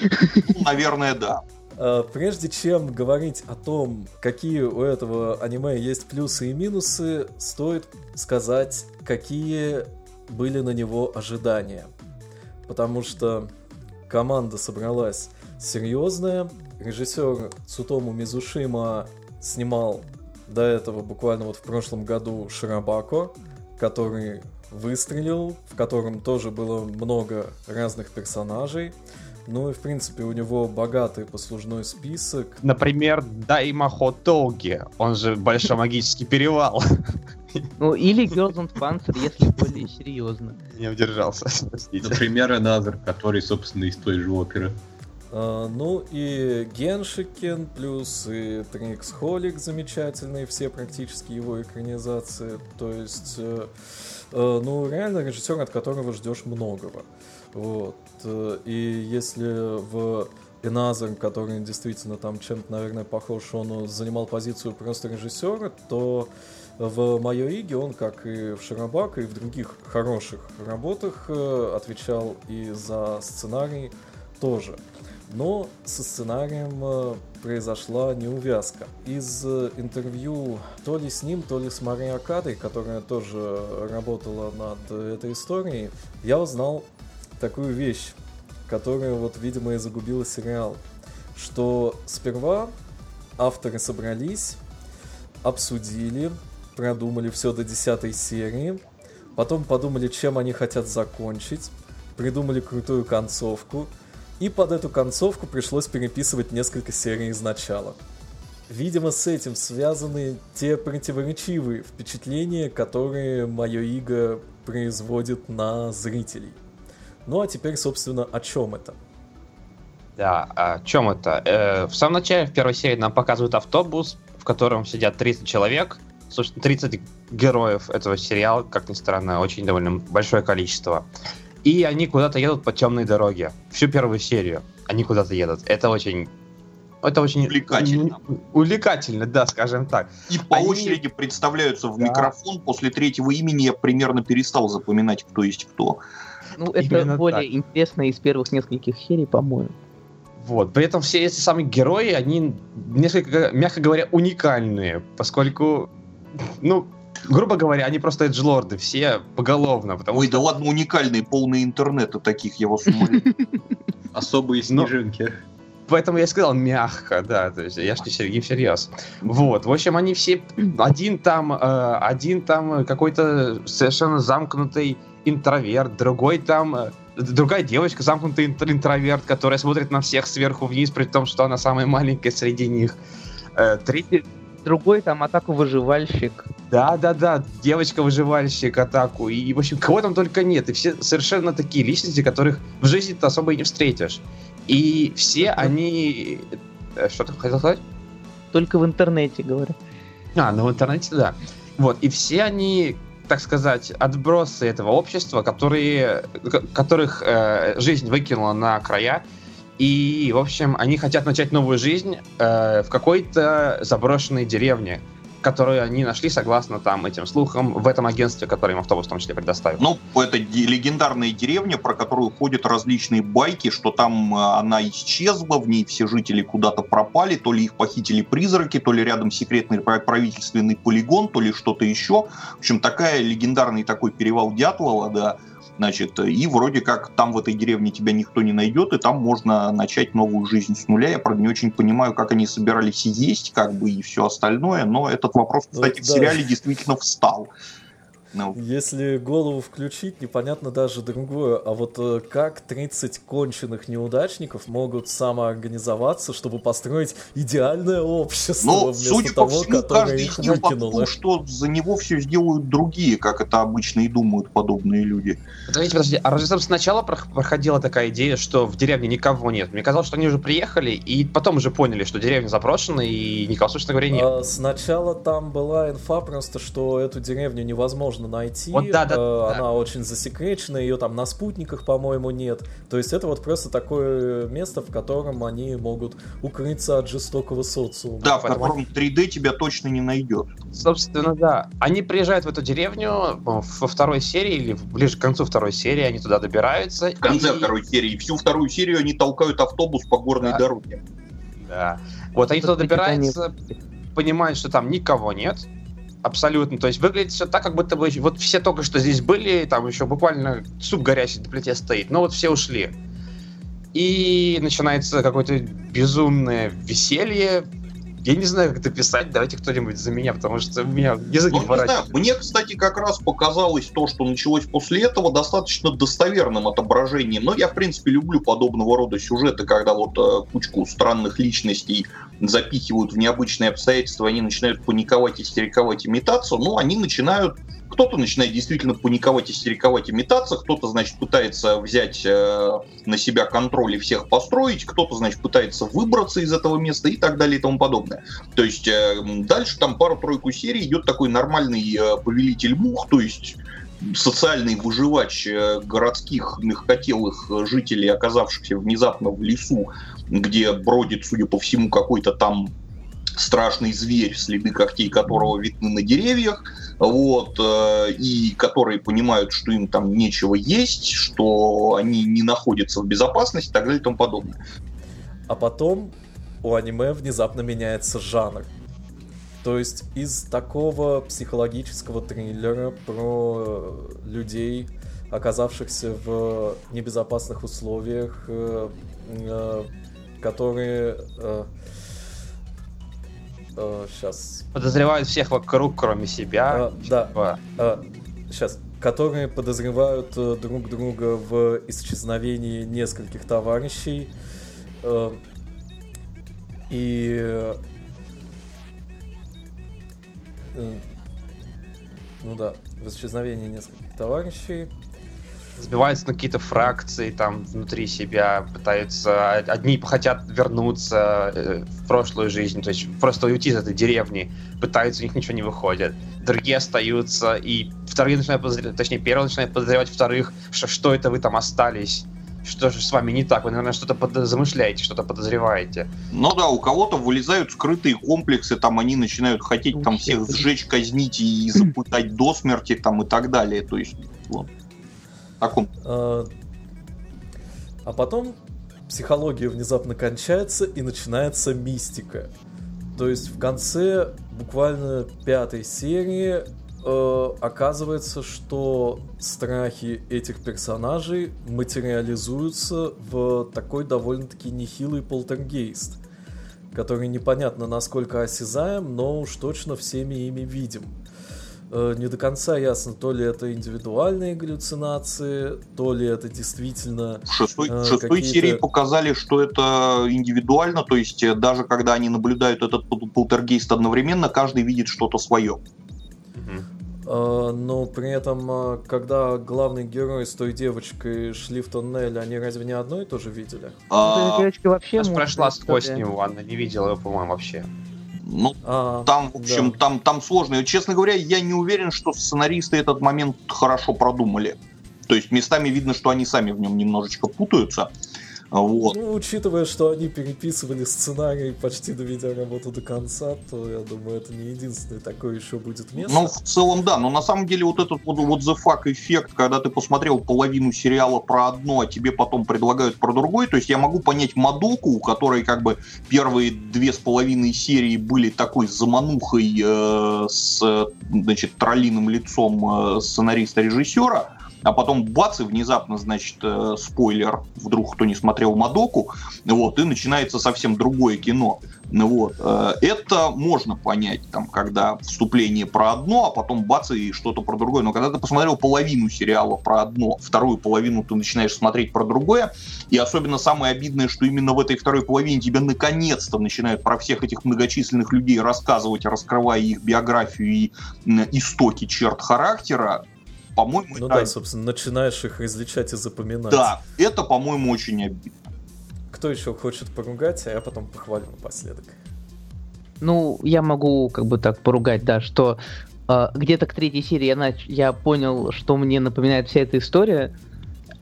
Ну, наверное, да. А, Прежде чем говорить о том, какие у этого аниме есть плюсы и минусы, стоит сказать, какие были на него ожидания. Потому что команда собралась серьезная. Режиссер Цутому Мизушима снимал до этого буквально вот в прошлом году Ширабако, который выстрелил, в котором тоже было много разных персонажей. Ну и, в принципе, у него богатый послужной список. Например, Даймахо Тоуги, он же Большой Магический Перевал. Ну, или on Panzer, если более серьезно. Не удержался, простите. Например, Аназер, который, собственно, из той же оперы. А, ну и Геншикен, плюс и Трикс Холик замечательные, все практически его экранизации. То есть, э, э, ну, реально режиссер, от которого ждешь многого. Вот. Э, И если в Another, который действительно там чем-то, наверное, похож, он занимал позицию просто режиссера, то в Майойге он, как и в Широбако, и в других хороших работах, э, отвечал и за сценарий тоже. Но со сценарием э, произошла неувязка. Из интервью то ли с ним, то ли с Марией Акадой, которая тоже работала над этой историей, я узнал такую вещь, которая вот, видимо, и загубила сериал. Что сперва авторы собрались, обсудили, продумали все до десятой серии, потом подумали, чем они хотят закончить, придумали крутую концовку, и под эту концовку пришлось переписывать несколько серий из начала. Видимо, с этим связаны те противоречивые впечатления, которые мое иго производит на зрителей. Ну а теперь, собственно, о чем это? Да, о чем это? Э, в самом начале, в первой серии нам показывают автобус, в котором сидят 30 человек. Собственно, 30 героев этого сериала, как ни странно, очень довольно большое количество. И они куда-то едут по темной дороге. Всю первую серию они куда-то едут. Это очень... Это очень... Увлекательно. Увлекательно, да, скажем так. И по Они- очереди представляются в Да. микрофон. После третьего имени я примерно перестал запоминать, кто есть кто. Ну, это Именно более так. интересно из первых нескольких серий, по-моему. Вот. При этом все эти самые герои, они несколько, мягко говоря, уникальные, поскольку, ну, грубо говоря, они просто эджлорды, все поголовно, потому Ой, что... да ладно, уникальные, полные интернета таких, я вас. Особые снежинки. Поэтому я и сказал мягко, да, то есть я ж не Сергей всерьез. Вот, в общем, они все, один там, э, один там какой-то совершенно замкнутый интроверт, другой там, э, другая девочка замкнутый интр- интроверт, которая смотрит на всех сверху вниз, при том, что она самая маленькая среди них. Э, Третий, Другой там атаку выживальщик. Да, да, да, девочка-выживальщик атаку. И, в общем, кого там только нет. И все совершенно такие личности, которых в жизни ты особо и не встретишь. И все они... Э, Что ты хотел сказать? Только в интернете, говорю. А, ну в интернете, да. Вот, и все они, так сказать, отбросы этого общества, которые, которых э, жизнь выкинула на края. И, в общем, они хотят начать новую жизнь э, в какой-то заброшенной деревне, которую они нашли, согласно там этим слухам, в этом агентстве, которое им автобус в том числе предоставил. Ну, это легендарная деревня, про которую ходят различные байки, что там э, она исчезла, в ней все жители куда-то пропали, то ли их похитили призраки, то ли рядом секретный пра- правительственный полигон, то ли что-то еще. В общем, такая легендарный такой перевал Дятлова, да, значит, и вроде как там в этой деревне тебя никто не найдет, и там можно начать новую жизнь с нуля. Я, правда, не очень понимаю, как они собирались есть, как бы, и все остальное, но этот вопрос, Ну, кстати, в да. сериале действительно встал. Ну, Если голову включить, непонятно даже другое. А вот э, как 30 конченых неудачников могут самоорганизоваться, чтобы построить идеальное общество Но, вместо судя по того, всему, которое каждый их из них выкинуло? подумал, что за него все сделают другие, как это обычно и думают подобные люди. Подождите, подождите, а разве там сначала прох- проходила такая идея, что в деревне никого нет? Мне казалось, что они уже приехали, и потом уже поняли, что деревня заброшена, и никого, собственно говоря, нет. А, Сначала там была инфа просто, что эту деревню невозможно невозможно найти. Вот да, да, э, да. Она очень засекречена, ее там на спутниках, по-моему, нет. То есть это вот просто такое место, в котором они могут укрыться от жестокого социума. Да, в котором 3D тебя точно не найдет. Собственно, да. Они приезжают в эту деревню по- во второй серии или ближе к концу второй серии, они туда добираются. В конце и- второй серии. Всю вторую серию они толкают автобус по горной Да. дороге. Да. Вот они туда добираются, понимают, что там никого нет. Абсолютно. То есть выглядит все так, как будто бы вот все только что здесь были, там еще буквально суп горячий на плите стоит, но вот все ушли. И начинается какое-то безумное веселье. Я не знаю, как это писать, давайте кто-нибудь за меня, потому что у меня язык Ну, не знаю, поворачивается. мне, кстати, как раз показалось то, что началось после этого, достаточно достоверным отображением. Но я, в принципе, люблю подобного рода сюжеты, когда вот э, кучку странных личностей запихивают в необычные обстоятельства, они начинают паниковать, истериковать и метаться. Ну, они начинают кто-то начинает действительно паниковать, истериковать и метаться, кто-то, значит, пытается взять э, на себя контроль и всех построить, кто-то, значит, пытается выбраться из этого места и так далее и тому подобное. То есть э, дальше там пару-тройку серий идет такой нормальный э, повелитель мух, то есть социальный выживач городских мягкотелых жителей, оказавшихся внезапно в лесу, где бродит, судя по всему, какой-то там страшный зверь, следы когтей которого видны на деревьях, вот, э, и которые понимают, что им там нечего есть, что они не находятся в безопасности и так далее и тому подобное. А потом у аниме внезапно меняется жанр. То есть из такого психологического триллера про э, людей, оказавшихся в небезопасных условиях, э, э, которые... сейчас. Подозревают всех вокруг, кроме себя. А, да. Типа, сейчас. Которые подозревают э, друг друга в исчезновении нескольких товарищей. Э, и э, ну да, в исчезновении нескольких товарищей. Сбиваются на какие-то фракции там внутри себя, пытаются... Одни хотят вернуться э, в прошлую жизнь, то есть просто уйти из этой деревни, пытаются, у них ничего не выходит. Другие остаются, и вторые начинают подозревать, точнее, первые начинают подозревать вторых, что, что это вы там остались, что же с вами не так, вы, наверное, что-то под... замышляете, что-то подозреваете. Ну да, у кого-то вылезают скрытые комплексы, там они начинают хотеть там всех сжечь, казнить и запытать до смерти там и так далее. То есть, вот. В таком. А, а потом психология внезапно кончается и начинается мистика. То есть в конце буквально пятой серии э, оказывается, что страхи этих персонажей материализуются в такой довольно-таки нехилый полтергейст, который непонятно насколько осязаем, но уж точно всеми ими видим. Э, не до конца ясно, то ли это индивидуальные галлюцинации, то ли это действительно... В шестой, э, в шестой какие-то- серии показали, что это индивидуально, то есть э, даже когда они наблюдают этот пол- полтергейст одновременно, каждый видит что-то свое. Э, но при этом, э, когда главный герой с той девочкой шли в тоннель, они разве не одно и то же видели? А, Эта девочка вообще прошла сквозь него, она не видела его, по-моему, вообще. Ну, А, там, в общем, да. там, там сложно. И, честно говоря, я не уверен, что сценаристы этот момент хорошо продумали. То есть местами видно, что они сами в нем немножечко путаются. Вот. Ну, учитывая, что они переписывали сценарий, почти доведя работу до конца, то я думаю, это не единственное такое еще будет место. Ну, в целом, да. Но на самом деле вот этот вот, вот the fuck эффект, когда ты посмотрел половину сериала про одно, а тебе потом предлагают про другое. То есть я могу понять Мадоку, у которой как бы первые две с половиной серии были такой заманухой э, с, э, значит, троллиным лицом э, сценариста-режиссера, а потом бац, и внезапно, значит, э, спойлер, вдруг кто не смотрел Мадоку, вот, и начинается совсем другое кино. Ну вот, э, это можно понять, там, когда вступление про одно, а потом бац, и что-то про другое. Но когда ты посмотрел половину сериала про одно, вторую половину ты начинаешь смотреть про другое, и особенно самое обидное, что именно в этой второй половине тебе наконец-то начинают про всех этих многочисленных людей рассказывать, раскрывая их биографию и м, истоки черт характера, по-моему, Ну да, собственно, начинаешь их различать и запоминать. да, это, по-моему, очень обидно. Кто еще хочет поругать, а я потом похвалю напоследок. Ну, я могу как бы так поругать, да, что а, где-то к третьей серии я, нач... я понял, что мне напоминает вся эта история.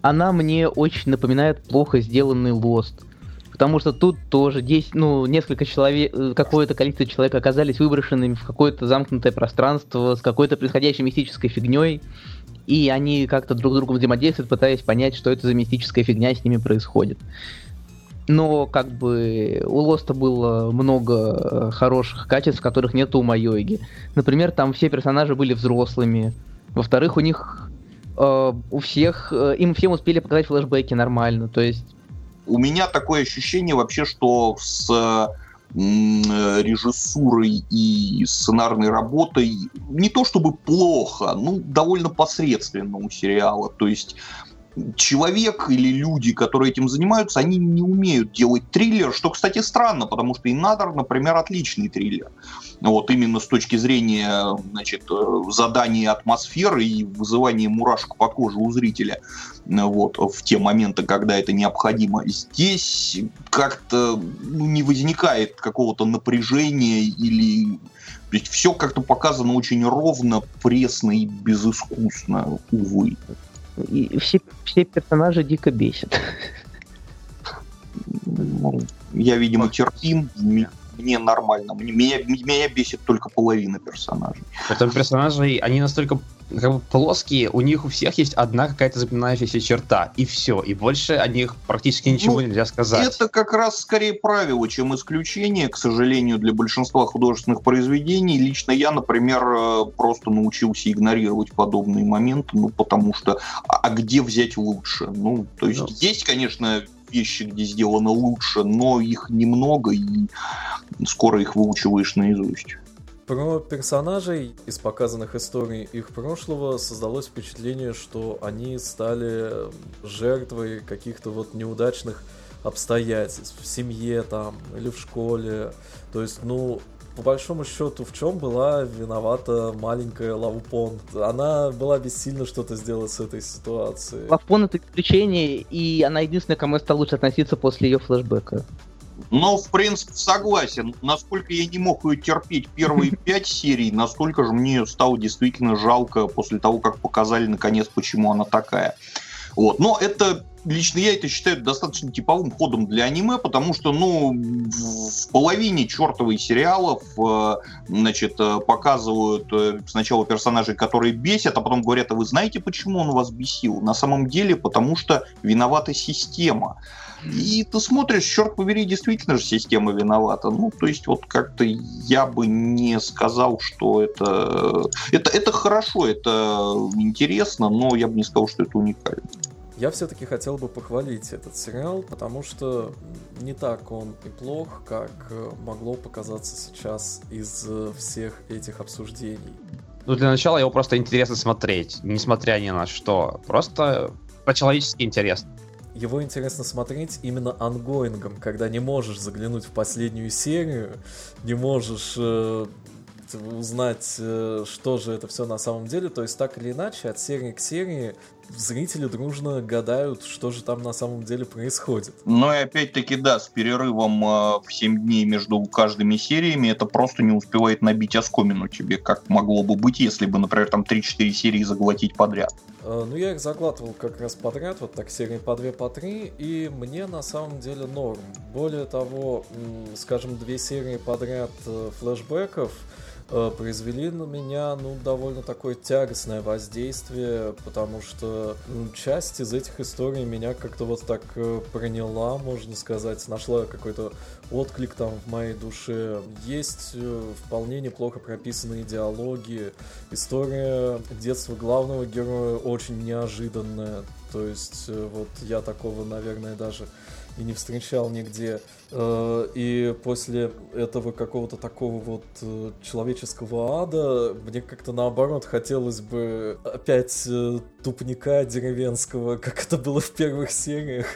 Она мне очень напоминает плохо сделанный Lost. Потому что тут тоже 10, ну, несколько человек, э, какое-то количество человек оказались выброшенными в какое-то замкнутое пространство с какой-то происходящей мистической фигней, и они как-то друг с другом взаимодействуют, пытаясь понять, что это за мистическая фигня с ними происходит. Но как бы у Лоста было много э, хороших качеств, которых нет у Майоги. Например, там все персонажи были взрослыми. Во-вторых, у них э, у всех, э, им всем успели показать флешбеки нормально. То есть у меня такое ощущение вообще, что с режиссурой и сценарной работой не то чтобы плохо, ну, довольно посредственно у сериала. То есть человек или люди, которые этим занимаются, они не умеют делать триллер, что, кстати, странно, потому что Инадор, например, отличный триллер. Вот именно с точки зрения значит, э, задания атмосферы и вызывания мурашек по коже у зрителя вот, в те моменты, когда это необходимо. Здесь как-то ну, не возникает какого-то напряжения или то есть все как-то показано очень ровно, пресно и безыскусно, увы. И все, все персонажи дико бесят. Ну, я, видимо, терпим, мне нормально. Меня, меня бесит только половина персонажей. Притом персонажи, они настолько как бы плоские, у них у всех есть одна какая-то запоминающаяся черта, и все, и больше о них практически ничего ну, нельзя сказать. Это как раз скорее правило, чем исключение, к сожалению, для большинства художественных произведений. Лично я, например, э, просто научился игнорировать подобные моменты, ну, потому что, а, а где взять лучше? Ну, то есть, да. есть, конечно, вещи, где сделано лучше, но их немного, и скоро их выучиваешь наизусть. Про персонажей из показанных историй их прошлого создалось впечатление, что они стали жертвой каких-то вот неудачных обстоятельств в семье там или в школе. То есть, ну, по большому счету, в чем была виновата маленькая Лавпон? Она была бессильна что-то сделать с этой ситуацией. Лавпон это исключение, и она единственная, кому я стал лучше относиться после ее флешбека. Но, в принципе, согласен. Насколько я не мог ее терпеть первые пять серий, настолько же мне стало действительно жалко после того, как показали, наконец, почему она такая. Вот. Но это лично я это считаю достаточно типовым ходом для аниме, потому что, ну, в половине чертовой сериалов, э, значит, э, показывают э, сначала персонажей, которые бесят, а потом говорят, а вы знаете, почему он вас бесил? На самом деле, потому что виновата система. И ты смотришь, черт побери, действительно же система виновата. Ну, то есть вот как-то я бы не сказал, что это... Это, это хорошо, это интересно, но я бы не сказал, что это уникально. Я все-таки хотел бы похвалить этот сериал, потому что не так он и плох, как э, могло показаться сейчас из э, всех этих обсуждений. Ну, для начала его просто интересно смотреть, несмотря ни на что. Просто по-человечески интересно его интересно смотреть именно ongoing ом, когда не можешь заглянуть в последнюю серию, не можешь э, узнать, э, что же это все на самом деле. То есть так или иначе, от серии к серии зрители дружно гадают, что же там на самом деле происходит. Ну и опять-таки, да, с перерывом э, в 7 дней между каждыми сериями это просто не успевает набить оскомину тебе, как могло бы быть, если бы, например, там 3-4 серии заглотить подряд. Э, ну, я их заглатывал как раз подряд, вот так серии по 2, по 3, и мне на самом деле норм. Более того, скажем, две серии подряд флешбеков — произвели на меня, ну, довольно такое тягостное воздействие, потому что ну, часть из этих историй меня как-то вот так э, проняла, можно сказать, нашла какой-то отклик там в моей душе. Есть э, вполне неплохо прописанные диалоги, история детства главного героя очень неожиданная, то есть вот я такого, наверное, даже и не встречал нигде. Э, и после этого какого-то такого вот э, человеческого ада мне как-то наоборот хотелось бы опять э, тупника деревенского, как это было в первых сериях.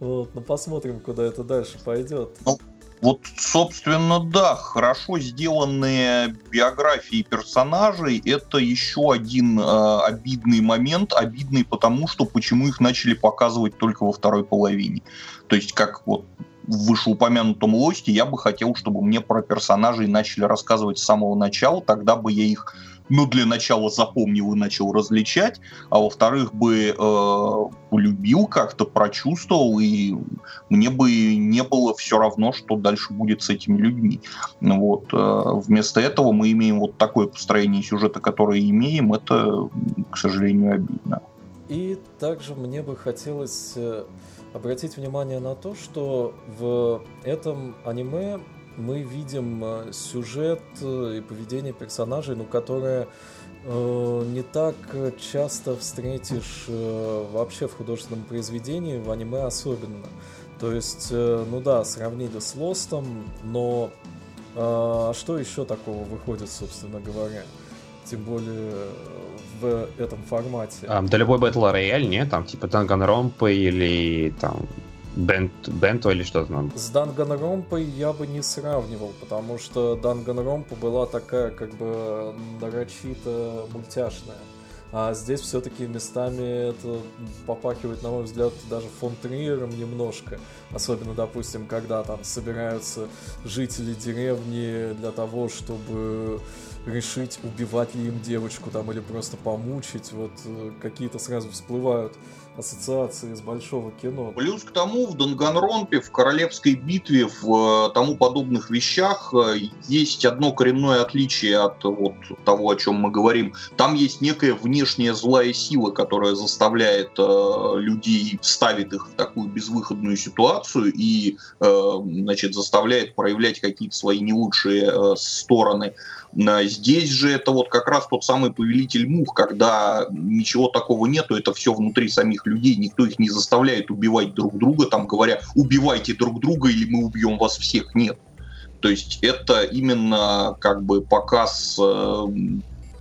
Вот, но ну, посмотрим, куда это дальше пойдет. Ну, вот, собственно, да, хорошо сделанные биографии персонажей – это еще один э, обидный момент, обидный потому, что почему их начали показывать только во второй половине. То есть, как вот в вышеупомянутом лосте, я бы хотел, чтобы мне про персонажей начали рассказывать с самого начала, тогда бы я их ну, для начала запомнил и начал различать, а во-вторых, бы э, полюбил как-то, прочувствовал, и мне бы не было все равно, что дальше будет с этими людьми. Вот. Э, вместо этого мы имеем вот такое построение сюжета, которое имеем, это, к сожалению, обидно. И также мне бы хотелось э, обратить внимание на то, что в этом аниме мы видим э, сюжет э, и поведение персонажей, ну, которые э, не так часто встретишь э, вообще в художественном произведении, в аниме особенно. То есть, э, ну да, сравнили с Лостом, но э, что еще такого выходит, собственно говоря? Тем более в этом формате. А, да любой Battle Royale, не? Там типа Данганромпа или там Бент, Бенто или что-то там. С Данганромпой я бы не сравнивал, потому что Данганромпа была такая как бы нарочито мультяшная. А здесь все-таки местами это попахивает, на мой взгляд, даже фон Триером немножко. Особенно, допустим, когда там собираются жители деревни для того, чтобы решить, убивать ли им девочку там или просто помучить. Вот э, какие-то сразу всплывают ассоциации с большого кино. Плюс к тому, в Данганронпе, в Королевской битве, в э, тому подобных вещах э, есть одно коренное отличие от вот того, о чем мы говорим. Там есть некая внешняя злая сила, которая заставляет э, людей, ставит их в такую безвыходную ситуацию и, э, значит, заставляет проявлять какие-то свои не лучшие э, стороны. Здесь же это вот как раз тот самый повелитель мух, когда ничего такого нету, это все внутри самих людей, никто их не заставляет убивать друг друга, там говоря, убивайте друг друга или мы убьем вас всех, нет. То есть это именно как бы показ э,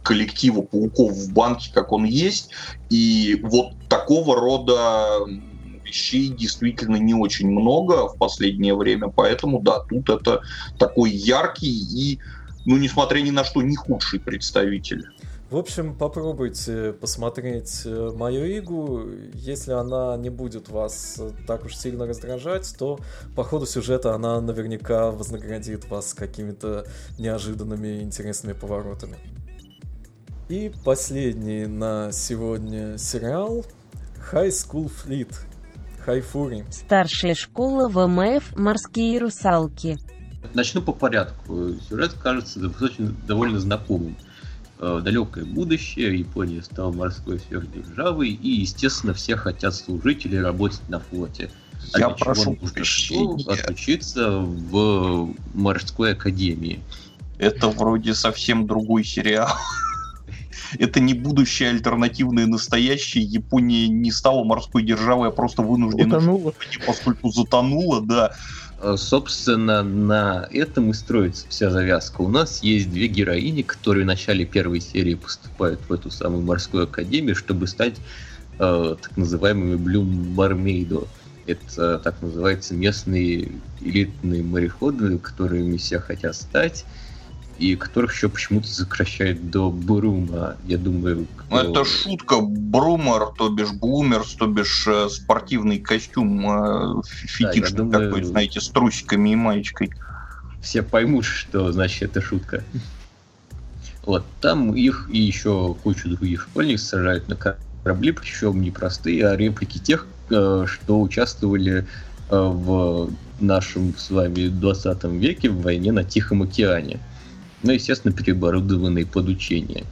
коллектива пауков в банке, как он есть, и вот такого рода вещей действительно не очень много в последнее время, поэтому да, тут это такой яркий и ну, несмотря ни на что, не худший представитель. В общем, попробуйте посмотреть э, мою игру. Если она не будет вас э, так уж сильно раздражать, то по ходу сюжета она наверняка вознаградит вас какими-то неожиданными интересными поворотами. И последний на сегодня сериал High School Fleet. Хайфури. Старшая школа ВМФ «Морские русалки». Начну по порядку. Сюжет кажется достаточно довольно знакомым. Э, далекое будущее, Япония стала морской сверхдержавой, и, естественно, все хотят служить или работать на флоте. А Я прошу прощения. Отучиться в морской академии. Это вроде совсем другой сериал. Это не будущее альтернативное настоящее. Япония не стала морской державой, а просто вынуждена... Поскольку затонула, да. Э, собственно, на этом и строится вся завязка. У нас есть две героини, которые в начале первой серии поступают в эту самую морскую академию, чтобы стать э, так называемыми Блюм Мармейдо. Это так называется местные элитные мореходы, которыми все хотят стать и которых еще почему-то сокращают до Брума. Я думаю... Кто... Ну, это шутка. Брумер, то бишь Блумер, то бишь э, спортивный костюм э, фетишный да, думаю... такой, знаете, с трусиками и маечкой. Все поймут, что значит это шутка. Вот, там их и еще кучу других школьников сажают на корабли, причем не простые, а реплики тех, э, что участвовали в нашем с вами 20 веке в войне на Тихом океане ну, естественно, переоборудованные под учение.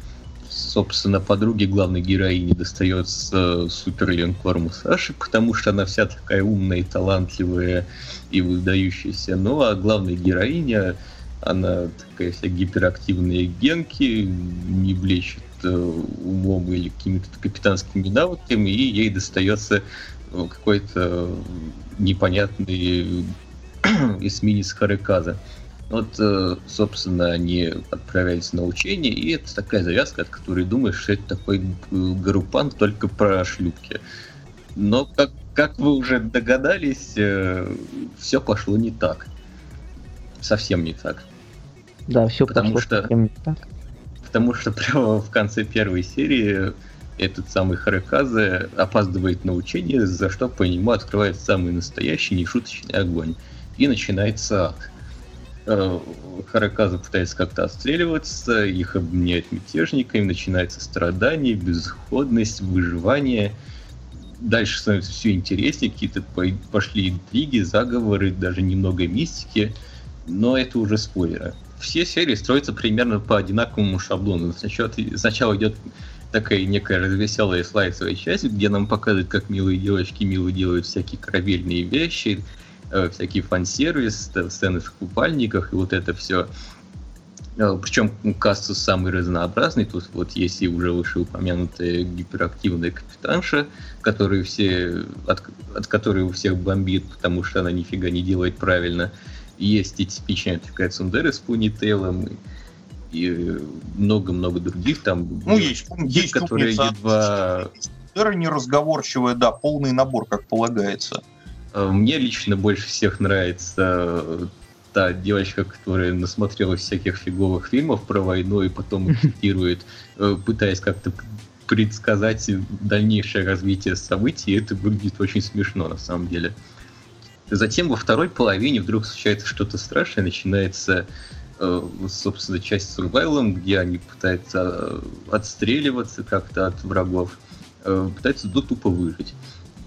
Собственно, подруге главной героини достается суперлинкор Мусаши, потому что она вся такая умная и талантливая и выдающаяся. Ну, а главная героиня, она такая вся гиперактивная генки, не блещет э, умом или какими-то капитанскими навыками, и ей достается э, какой-то непонятный эсминец Хареказа. Вот, э, собственно, они отправились на учение, и это такая завязка, от которой думаешь, что это такой э, группант только про шлюпки. Но, как, как вы уже догадались, э, все пошло не так. Совсем не так. Да, все потому пошло что, совсем не так. Потому что прямо в конце первой серии этот самый Хараказе опаздывает на учение, за что по нему открывает самый настоящий нешуточный огонь. И начинается ад Э, Хараказа пытается как-то отстреливаться, их обменяют мятежниками, начинается страдание, безысходность, выживание. Дальше становится все интереснее, какие-то пошли интриги, заговоры, даже немного мистики, но это уже спойлеры. Все серии строятся примерно по одинаковому шаблону. Сначала, идет такая некая развеселая слайсовая часть, где нам показывают, как милые девочки мило делают всякие корабельные вещи, э, всякий фан-сервис, сцены в купальниках и вот это все. Э, Причем каст самый разнообразный. Тут вот есть и уже вышеупомянутая гиперактивная капитанша, которую все, от, от которой у всех бомбит, потому что она нифига не делает правильно. Есть и типичная такая Цундера с Пунитейлом, и много-много других там. Ну, есть, есть которые умница, едва... Цундера неразговорчивая, да, полный набор, как полагается. Э, Мне лично больше всех нравится та девочка, которая насмотрелась всяких фиговых фильмов про войну и потом цитирует, э, пытаясь как-то предсказать дальнейшее развитие событий, и это выглядит очень смешно на самом деле. Затем во второй половине вдруг случается что-то страшное, начинается э, собственно, часть с сурвайлом, где они пытаются э, отстреливаться как-то от врагов, э, пытаются до тупо выжить.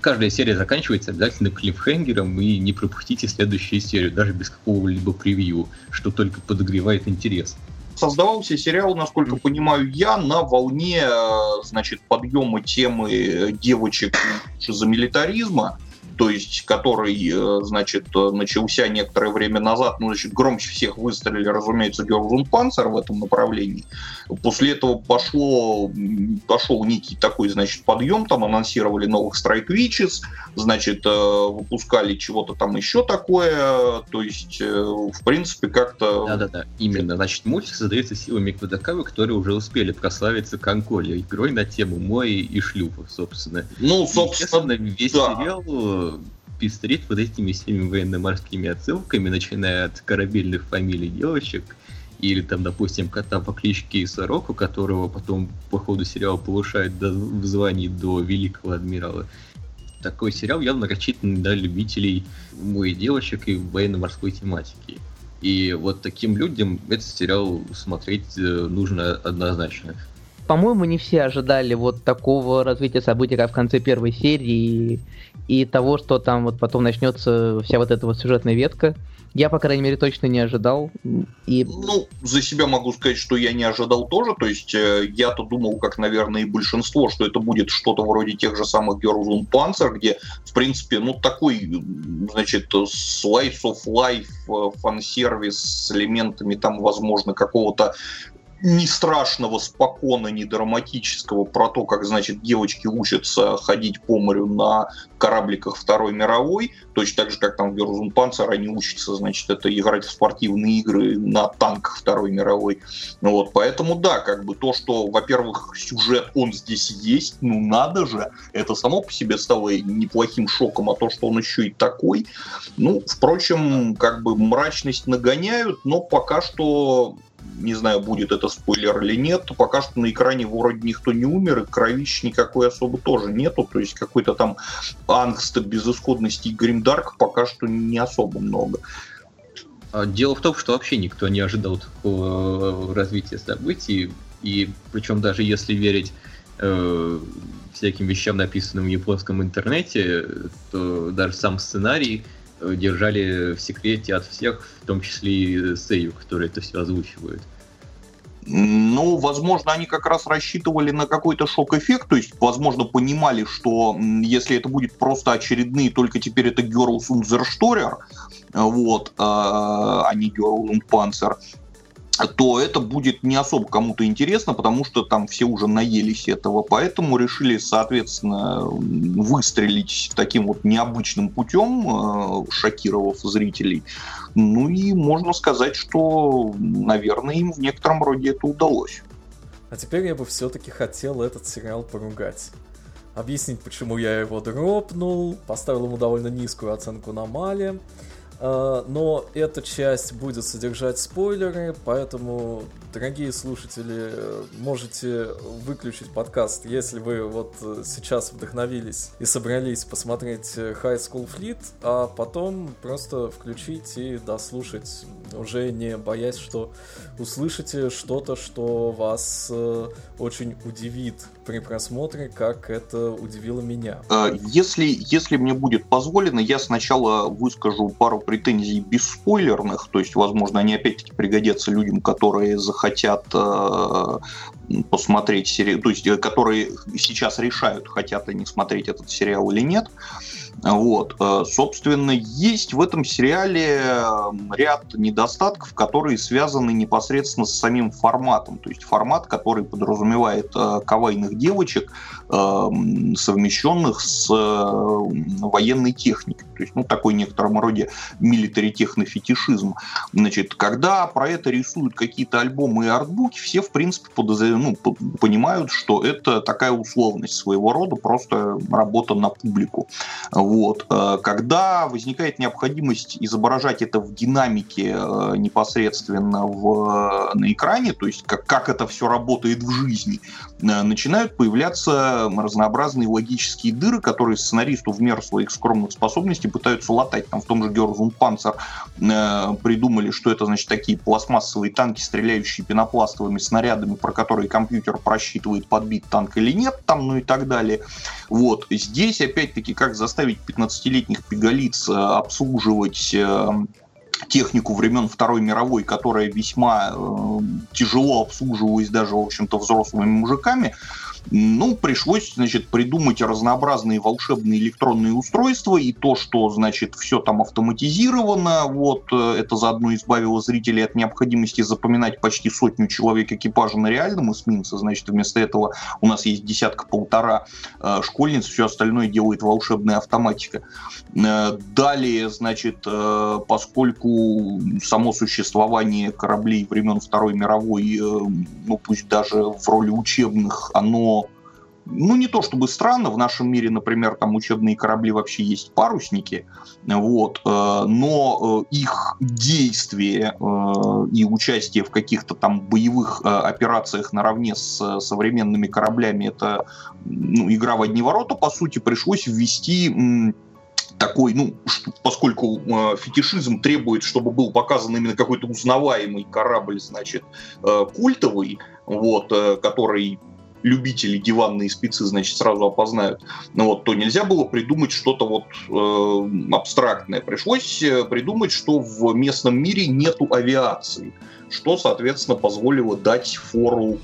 Каждая серия заканчивается обязательно клиффхенгером, и не пропустите следующую серию, даже без какого-либо превью, что только подогревает интерес. Создавался сериал, насколько понимаю я, на волне э, значит, подъема темы девочек за милитаризма то есть который, э, значит, начался некоторое время назад, ну, значит, громче всех выстрелили, разумеется, Георгун Панцер в этом направлении. После этого пошло, пошел некий такой, значит, подъем, там анонсировали новых Strike Witches, значит, э, выпускали чего-то там еще такое, то есть, э, в принципе, как-то... Да-да-да, именно. Значит, мультик создается силами Квадакавы, которые уже успели прославиться Конколе, игрой на тему Мои и шлюпов, собственно. Ну, собственно, и, весь да. сериал пестрит вот этими всеми военно-морскими отсылками, начиная от корабельных фамилий девочек, или там, допустим, кота по кличке Сорок, у которого потом по ходу сериала повышают до, в звании до великого адмирала. Такой сериал явно рассчитан для любителей моих девочек и военно-морской тематики. И вот таким людям этот сериал смотреть нужно однозначно. По-моему, не все ожидали вот такого развития событий, как в конце первой серии, и, того, что там вот потом начнется вся вот эта вот сюжетная ветка. Я, по крайней мере, точно не ожидал. И... Ну, за себя могу сказать, что я не ожидал тоже. То есть э, я-то думал, как, наверное, и большинство, что это будет что-то вроде тех же самых Girls on Panzer, где, в принципе, ну, такой, значит, slice of life, э, фан-сервис с элементами там, возможно, какого-то не страшного, спокойно, не драматического про то, как, значит, девочки учатся ходить по морю на корабликах Второй мировой, точно так же, как там в Герзун Панцер они учатся, значит, это играть в спортивные игры на танках Второй мировой. Вот, поэтому да, как бы то, что, во-первых, сюжет, он здесь есть, ну надо же, это само по себе стало неплохим шоком, а то, что он еще и такой, ну, впрочем, как бы мрачность нагоняют, но пока что не знаю, будет это спойлер или нет, то пока что на экране вроде никто не умер, и кровищ никакой особо тоже нету, то есть какой-то там ангста, безысходности и гримдарк пока что не особо много. Дело в том, что вообще никто не ожидал такого развития событий, и причем даже если верить э, всяким вещам, написанным в японском интернете, то даже сам сценарий держали в секрете от всех, в том числе и Сейю, который это все озвучивает. Ну, возможно, они как раз рассчитывали на какой-то шок-эффект, то есть, возможно, понимали, что если это будет просто очередные, только теперь это Girls und вот, а не Girls und Panzer, то это будет не особо кому-то интересно, потому что там все уже наелись этого, поэтому решили, соответственно, выстрелить таким вот необычным путем, шокировав зрителей. Ну и можно сказать, что, наверное, им в некотором роде это удалось. А теперь я бы все-таки хотел этот сериал поругать. Объяснить, почему я его дропнул, поставил ему довольно низкую оценку на Мале. Но эта часть будет содержать спойлеры, поэтому, дорогие слушатели, можете выключить подкаст, если вы вот сейчас вдохновились и собрались посмотреть High School Fleet, а потом просто включить и дослушать уже не боясь, что услышите что-то, что вас э, очень удивит при просмотре, как это удивило меня. Э, если, если мне будет позволено, я сначала выскажу пару претензий бесспойлерных, то есть, возможно, они опять-таки пригодятся людям, которые захотят э, посмотреть сериал, то есть, э, которые сейчас решают, хотят они смотреть этот сериал или нет. Вот. Э, собственно, есть в этом сериале ряд недостатков, которые связаны непосредственно с самим форматом. То есть формат, который подразумевает э, кавайных девочек, эм, совмещенных с военной техникой. То есть, ну, такой некотором роде милитари технофетишизм. Значит, когда про это рисуют какие-то альбомы и артбуки, все, в принципе, подозревают, ну, понимают, что это такая условность своего рода, просто работа на публику. Вот. Э, когда возникает необходимость изображать это в динамике э, непосредственно в, на экране, то есть как, как это все работает в жизни, э, начинают появляться разнообразные логические дыры, которые сценаристу в меру своих скромных способностей пытаются латать. Там в том же Герзун Панцер придумали, что это значит такие пластмассовые танки, стреляющие пенопластовыми снарядами, про которые компьютер просчитывает, подбит танк или нет, там, ну и так далее. Вот. Здесь, опять-таки, как заставить 15-летних пигалиц э, обслуживать э, технику времен Второй мировой, которая весьма э, тяжело обслуживалась даже, в общем-то, взрослыми мужиками, ну, пришлось, значит, придумать разнообразные волшебные электронные устройства, и то, что, значит, все там автоматизировано, вот, э, это заодно избавило зрителей от необходимости запоминать почти сотню человек экипажа на реальном эсминце, значит, вместо этого у нас есть десятка-полтора э, школьниц, все остальное делает волшебная автоматика. Э, далее, значит, э, поскольку само существование кораблей времен Второй мировой, э, ну, пусть даже в роли учебных, оно ну, не то чтобы странно, в нашем мире, например, там учебные корабли вообще есть парусники, вот, э, но э, их действие э, и участие в каких-то там боевых операциях наравне с современными кораблями, это ну, игра в одни ворота, по сути, пришлось ввести такой, ну, поскольку э, фетишизм требует, чтобы был показан именно какой-то узнаваемый корабль, значит, э, культовый, вот, э, который любители диванные спецы, значит, сразу опознают, ну вот, то нельзя было придумать что-то вот э, абстрактное. Пришлось э, придумать, что в местном мире нету авиации, что, соответственно, позволило дать фору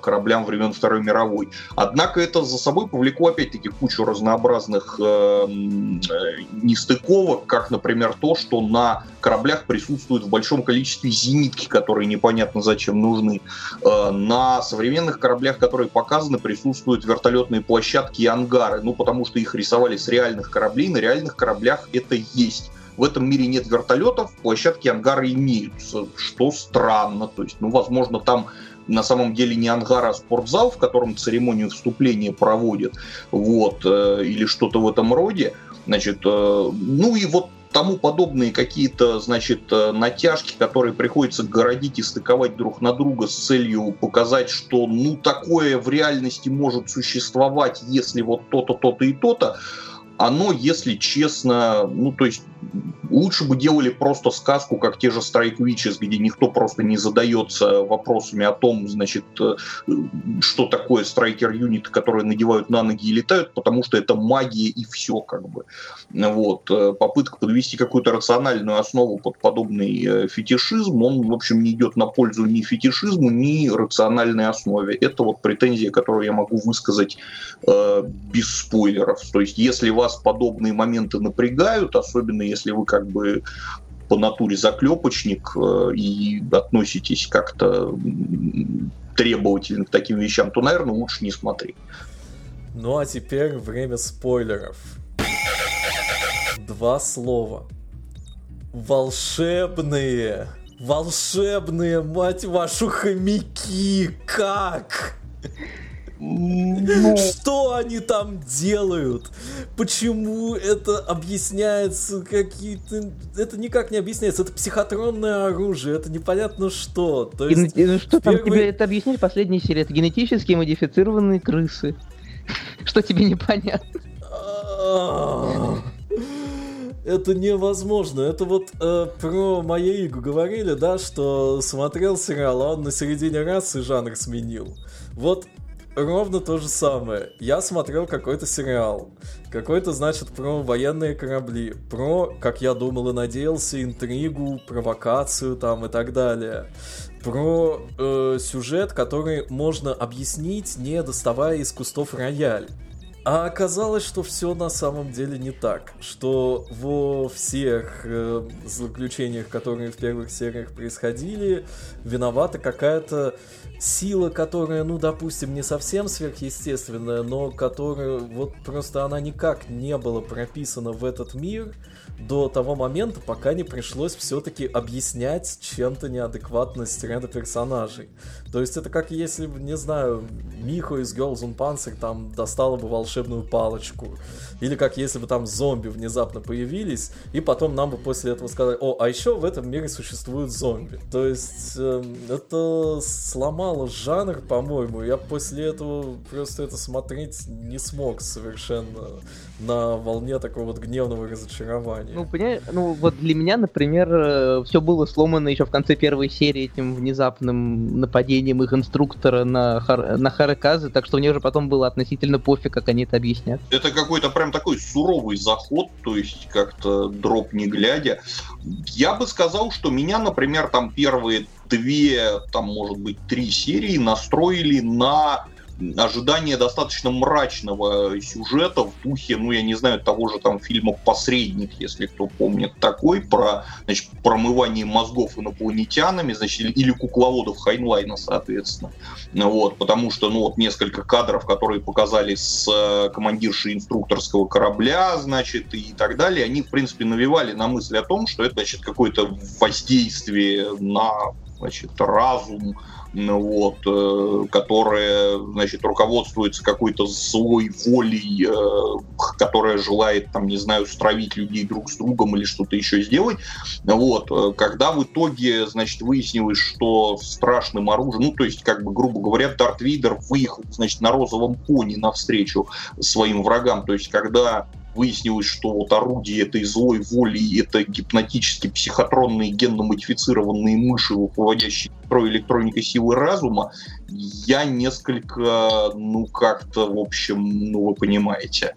кораблям времен Второй мировой. Однако это за собой повлекло опять-таки кучу разнообразных э, э, нестыковок, как, например, то, что на кораблях присутствуют в большом количестве зенитки, которые непонятно зачем нужны. Э, на современных кораблях, которые показаны, присутствуют вертолетные площадки и ангары, ну потому что их рисовали с реальных кораблей, на реальных кораблях это есть в этом мире нет вертолетов, площадки ангары имеются, что странно. То есть, ну, возможно, там на самом деле не ангар, а спортзал, в котором церемонию вступления проводят, вот, э, или что-то в этом роде. Значит, э, ну и вот тому подобные какие-то, значит, э, натяжки, которые приходится городить и стыковать друг на друга с целью показать, что, ну, такое в реальности может существовать, если вот то-то, то-то и то-то, оно, если честно, ну, то есть лучше бы делали просто сказку, как те же Strike Witches, где никто просто не задается вопросами о том, значит, э, что такое страйкер юнит, которые надевают на ноги и летают, потому что это магия и все, как бы. Вот. Э, попытка подвести какую-то рациональную основу под подобный э, фетишизм, он, в общем, не идет на пользу ни фетишизму, ни рациональной основе. Это вот претензия, которую я могу высказать э, без спойлеров. То есть, если вас подобные моменты напрягают, особенно если вы как бы по натуре заклепочник э, и относитесь как-то требовательно к таким вещам, то, наверное, лучше не смотреть. Ну а теперь время спойлеров. Два слова. Волшебные. Волшебные, мать вашу, хомяки. Как? Ну... Что они там делают? Почему это объясняется какие-то... Это никак не объясняется. Это психотронное оружие. Это непонятно что. То есть, и, ну, что там первый... тебе это объяснили в последней серии? Это генетически модифицированные крысы. Что тебе непонятно? Это невозможно. Это вот э, про Маяигу говорили, да, что смотрел сериал, а он на середине раз и жанр сменил. Вот ровно то же самое. Я смотрел какой-то сериал. Какой-то, значит, про военные корабли. Про, как я думал и надеялся, интригу, провокацию там и так далее. Про э, сюжет, который можно объяснить, не доставая из кустов рояль. А оказалось, что все на самом деле не так. Что во всех э, заключениях, которые в первых сериях происходили, виновата какая-то сила, которая, ну, допустим, не совсем сверхъестественная, но которая вот просто она никак не была прописана в этот мир до того момента, пока не пришлось все-таки объяснять чем-то неадекватность ряда персонажей. То есть это как если бы, не знаю, Михо из Girls on Panzer там достала бы волшебную палочку. Или как если бы там зомби внезапно появились, и потом нам бы после этого сказали, о, а еще в этом мире существуют зомби. То есть э, это сломало жанр, по-моему. Я после этого просто это смотреть не смог совершенно на волне такого вот гневного разочарования. Ну, понимаешь, ну вот для меня, например, э, все было сломано еще в конце первой серии этим внезапным нападением их инструктора на, Хар... на Хараказы, так что мне уже потом было относительно пофиг, как они это объяснят. Это какой-то прям такой суровый заход, то есть как-то дроп не глядя. Я бы сказал, что меня, например, там первые две, там, может быть, три серии настроили на ожидание достаточно мрачного сюжета в духе, ну, я не знаю, того же там фильма «Посредник», если кто помнит такой, про, значит, промывание мозгов инопланетянами, значит, или кукловодов Хайнлайна, соответственно. Вот, потому что, ну, вот несколько кадров, которые показали с э, командиршей инструкторского корабля, значит, и так далее, они, в принципе, навевали на мысль о том, что это, значит, какое-то воздействие на, значит, разум, вот, э, которая, значит, руководствуется какой-то злой волей, э, которая желает, там, не знаю, стравить людей друг с другом или что-то еще сделать. Вот, э, когда в итоге, значит, выяснилось, что страшным оружием, ну, то есть, как бы, грубо говоря, Дарт Вейдер выехал, значит, на розовом пони навстречу своим врагам, то есть, когда выяснилось, что вот орудие этой злой воли это гипнотически психотронные генно-модифицированные мыши, руководящие про электроникой силы разума, я несколько, ну, как-то, в общем, ну, вы понимаете.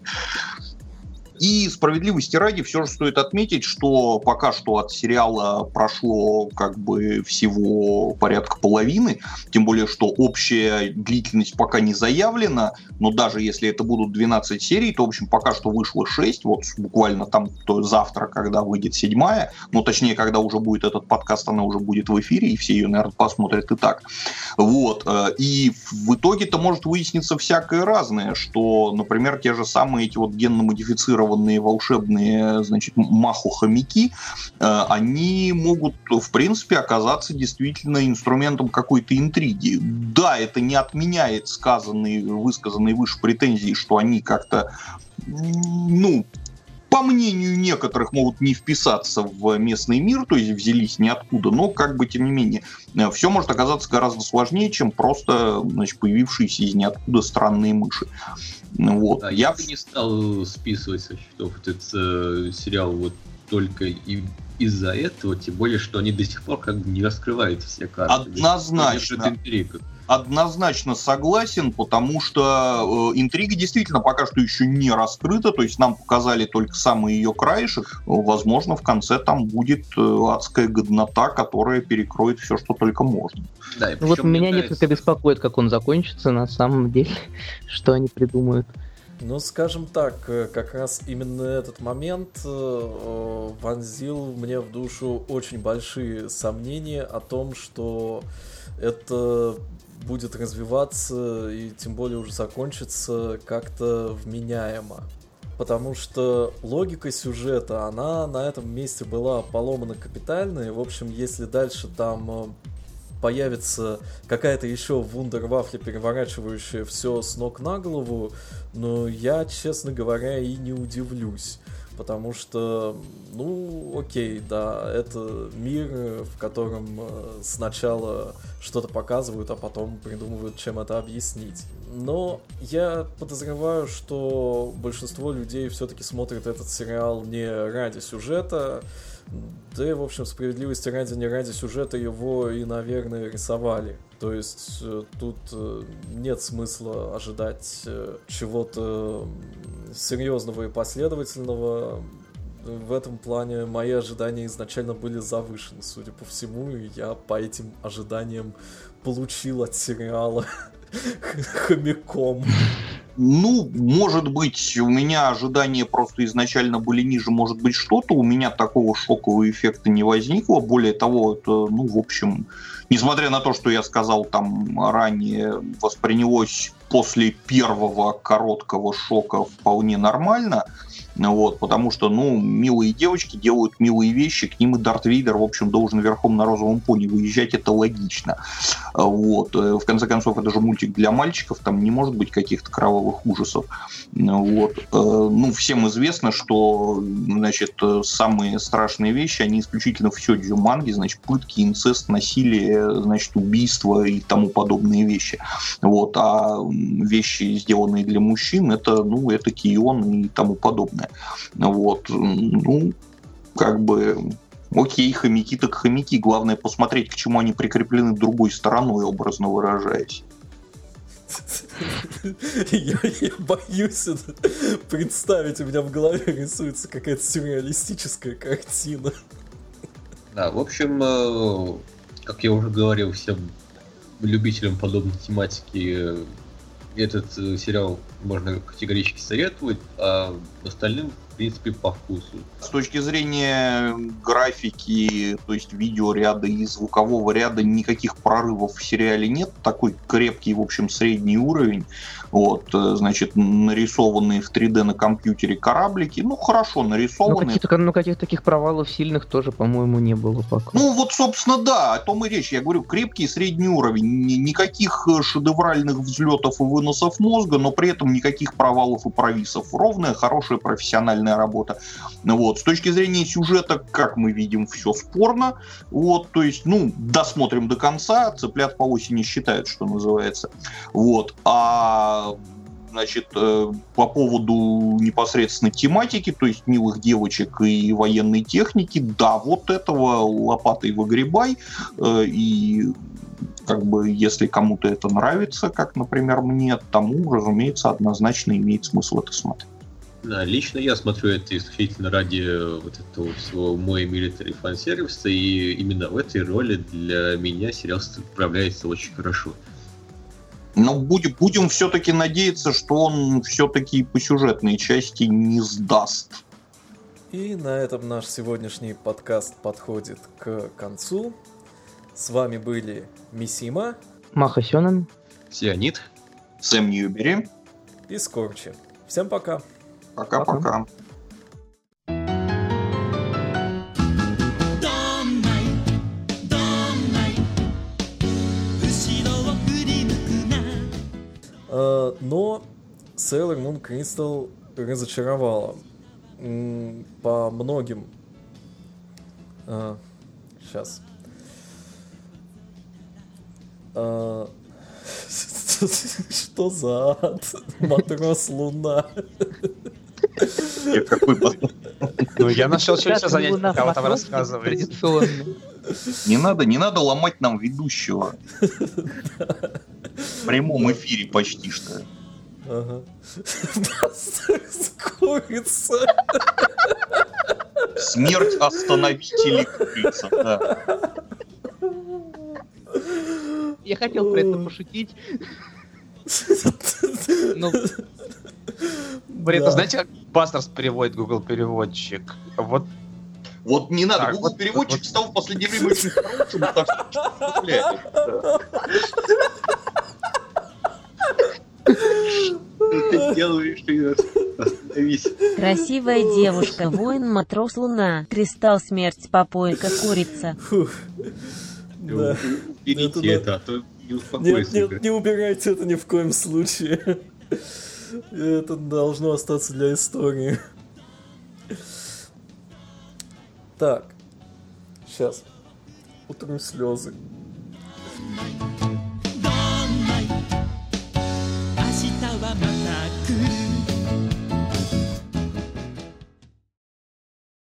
И справедливости ради все же стоит отметить, что пока что от сериала прошло как бы всего порядка половины, тем более, что общая длительность пока не заявлена, но даже если это будут 12 серий, то, в общем, пока что вышло 6, вот буквально там то завтра, когда выйдет седьмая, ну, точнее, когда уже будет этот подкаст, она уже будет в эфире, и все ее, наверное, посмотрят и так. Вот. Э, и в итоге-то может выясниться всякое разное, что, например, те же самые эти вот генно-модифицированные тренированные волшебные, значит, маху-хомяки, э, они могут, в принципе, оказаться действительно инструментом какой-то интриги. Да, это не отменяет сказанные, высказанные выше претензии, что они как-то ну, по мнению некоторых, могут не вписаться в местный мир, то есть взялись ниоткуда, но как бы тем не менее, э, все может оказаться гораздо сложнее, чем просто значит, появившиеся из ниоткуда странные мыши. Вот. Да, я бы не стал списывать со счетов этот э, сериал вот только и из-за этого, тем более, что они до сих пор как бы не раскрывают все карты. Однозначно. Однозначно согласен, потому что э, интрига действительно пока что еще не раскрыта, то есть нам показали только самый ее краешек. Возможно, в конце там будет э, адская годнота, которая перекроет все, что только можно. Да, и вот меня нравится... несколько беспокоит, как он закончится на самом деле, что они придумают. Ну, скажем так, э, как раз именно этот момент э, вонзил мне в душу очень большие сомнения о том, что это будет развиваться и тем более уже закончится как-то вменяемо. Потому что логика сюжета, она на этом месте была поломана капитально. И, в общем, если дальше там э, появится какая-то еще вундервафля, переворачивающая все с ног на голову, но я, честно говоря, и не удивлюсь. Потому что, ну, окей, да, это мир, в котором э, сначала что-то показывают, а потом придумывают, чем это объяснить. Но я подозреваю, что большинство людей все-таки смотрят этот сериал не ради сюжета, да и, в общем, справедливости ради, не ради сюжета его и, наверное, рисовали. То есть э, тут э, нет смысла ожидать э, чего-то серьезного и последовательного. В этом плане мои ожидания изначально были завышены, судя по всему, и я по этим ожиданиям получил от сериала хомяком. Ну, может быть, у меня ожидания просто изначально были ниже, может быть, что-то. У меня такого шокового эффекта не возникло. Более того, это, ну, в общем, несмотря на то, что я сказал там ранее, воспринялось после первого короткого шока вполне нормально. Вот, потому что, ну, милые девочки делают милые вещи, к ним и Дарт Вейдер, в общем, должен верхом на розовом пони выезжать, это логично. Вот, э, в конце концов, это же мультик для мальчиков, там не может быть каких-то кровавых ужасов. Вот, э, ну, всем известно, что, значит, самые страшные вещи, они исключительно в сёдзю манги, значит, пытки, инцест, насилие, значит, убийства и тому подобные вещи. Вот, а вещи, сделанные для мужчин, это, ну, это Кион и тому подобное нормальная. Вот. Ну, как бы Окей, хомяки так хомяки. Главное посмотреть, к чему они прикреплены другой стороной, образно выражаясь. Я, я боюсь это представить, у меня в голове рисуется какая-то сюрреалистическая картина. Да, в общем, э, как я уже говорил всем любителям подобной тематики, этот э, сериал можно категорически советовать, а остальным, в принципе, по вкусу. С точки зрения графики, то есть видеоряда и звукового ряда, никаких прорывов в сериале нет. Такой крепкий, в общем, средний уровень. Вот, э, значит, нарисованные в 3D на компьютере кораблики, ну, хорошо нарисованы. Ну, каких, ну, каких таких провалов сильных тоже, по-моему, не было пока. Ну, вот, собственно, да, о том и речь. Я говорю, крепкий средний уровень. Никаких э, шедевральных взлетов и выносов мозга, но при этом никаких провалов и провисов. Ровная, хорошая профессиональная работа. Вот. С точки зрения сюжета, как мы видим, все спорно. Вот, то есть, ну, досмотрим до конца, цыплят по осени считают, что называется. Вот. А значит, э, по поводу непосредственно тематики, то есть милых девочек и военной техники, да, вот этого лопатой выгребай, э, и как бы, если кому-то это нравится, как, например, мне, тому, разумеется, однозначно имеет смысл это смотреть. Да, лично я смотрю это исключительно ради вот этого всего мой милитари фан-сервиса, и именно в этой роли для меня сериал справляется очень хорошо. Но будем, будем все-таки надеяться, что он все-таки по сюжетной части не сдаст. И на этом наш сегодняшний подкаст подходит к концу. С вами были Мисима, Маха Сёнэн, Сионит, Сэм Ньюбери и Скорчи. Всем пока. Пока-пока. Но Sailor Moon Crystal разочаровала по многим. Сейчас. Э, что за ад? Матрос Луна. Какой Ну, я нашел чем все занять, пока вы там рассказываете. Не надо, не надо ломать нам ведущего. В прямом эфире почти что. Ага. Курица. Смерть остановители курица, да. Я хотел про это пошутить. Ну, Блин, знаете, как Бастерс переводит Google переводчик? Вот вот не надо, так, Google вот, переводчик вот, стал в последнее время очень хорошим, так что ты делаешь, остановись. Красивая девушка, воин, матрос, луна, кристалл, смерть, попойка, курица. Да. Берите это, а то не успокойся. Нет, нет, не убирайте это ни в коем случае. Это должно остаться для истории. Так, сейчас. Утром слезы. Good.